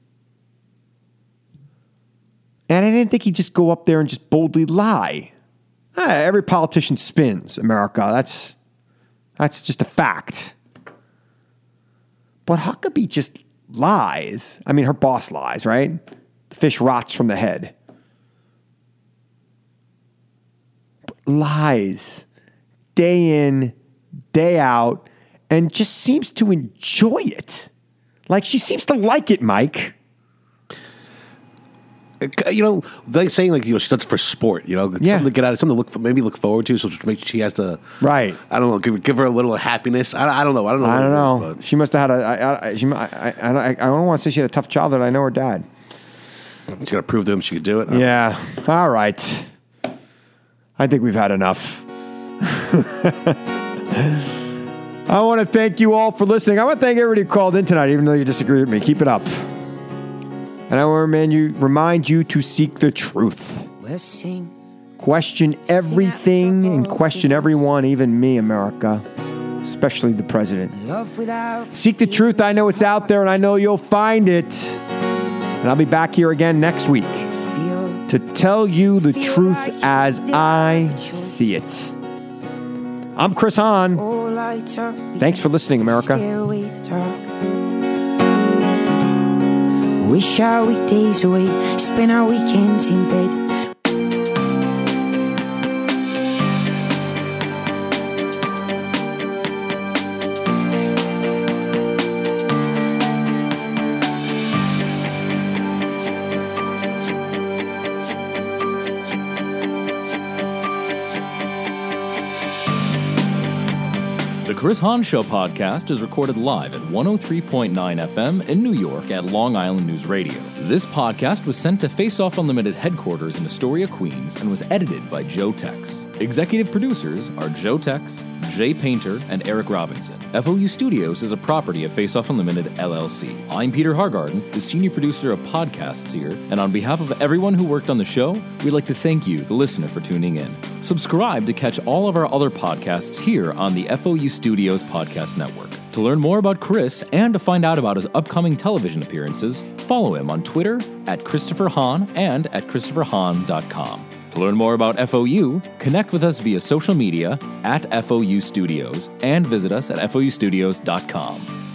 And I didn't think he'd just go up there and just boldly lie. Ah, every politician spins, America. That's that's just a fact. But Huckabee just lies. I mean, her boss lies, right? The fish rots from the head. But lies day in, day out, and just seems to enjoy it. Like she seems to like it, Mike. You know, like saying like you know she does it for sport. You know, Yeah. something to get out of, something to look maybe look forward to. So make she has to Right. I don't know. Give, give her a little happiness. I, I don't know. I don't know. I don't it is, know. She must have had a. I, I, she, I, I, I, I don't want to say she had a tough childhood. I know her dad. She got to prove to him she could do it. Yeah. All right. I think we've had enough. <laughs> I want to thank you all for listening. I want to thank everybody who called in tonight, even though you disagree with me. Keep it up. And I want to remind you, remind you to seek the truth. Question everything and question everyone, even me, America, especially the president. Seek the truth. I know it's out there and I know you'll find it. And I'll be back here again next week to tell you the truth as I see it. I'm Chris Hahn. all I talk. Thanks for listening, America. Wish our weekdays away, spend our weekends in bed. Chris Hahn Show podcast is recorded live at 103.9 FM in New York at Long Island News Radio. This podcast was sent to Face Off Unlimited headquarters in Astoria, Queens, and was edited by Joe Tex. Executive producers are Joe Tex, Jay Painter, and Eric Robinson. FOU Studios is a property of Face Off Unlimited LLC. I'm Peter Hargarden, the senior producer of podcasts here, and on behalf of everyone who worked on the show, we'd like to thank you, the listener, for tuning in. Subscribe to catch all of our other podcasts here on the FOU Studios Podcast Network. To learn more about Chris and to find out about his upcoming television appearances, follow him on Twitter at Christopher Hahn and at ChristopherHahn.com. To learn more about FOU, connect with us via social media at FOU Studios and visit us at FOUstudios.com.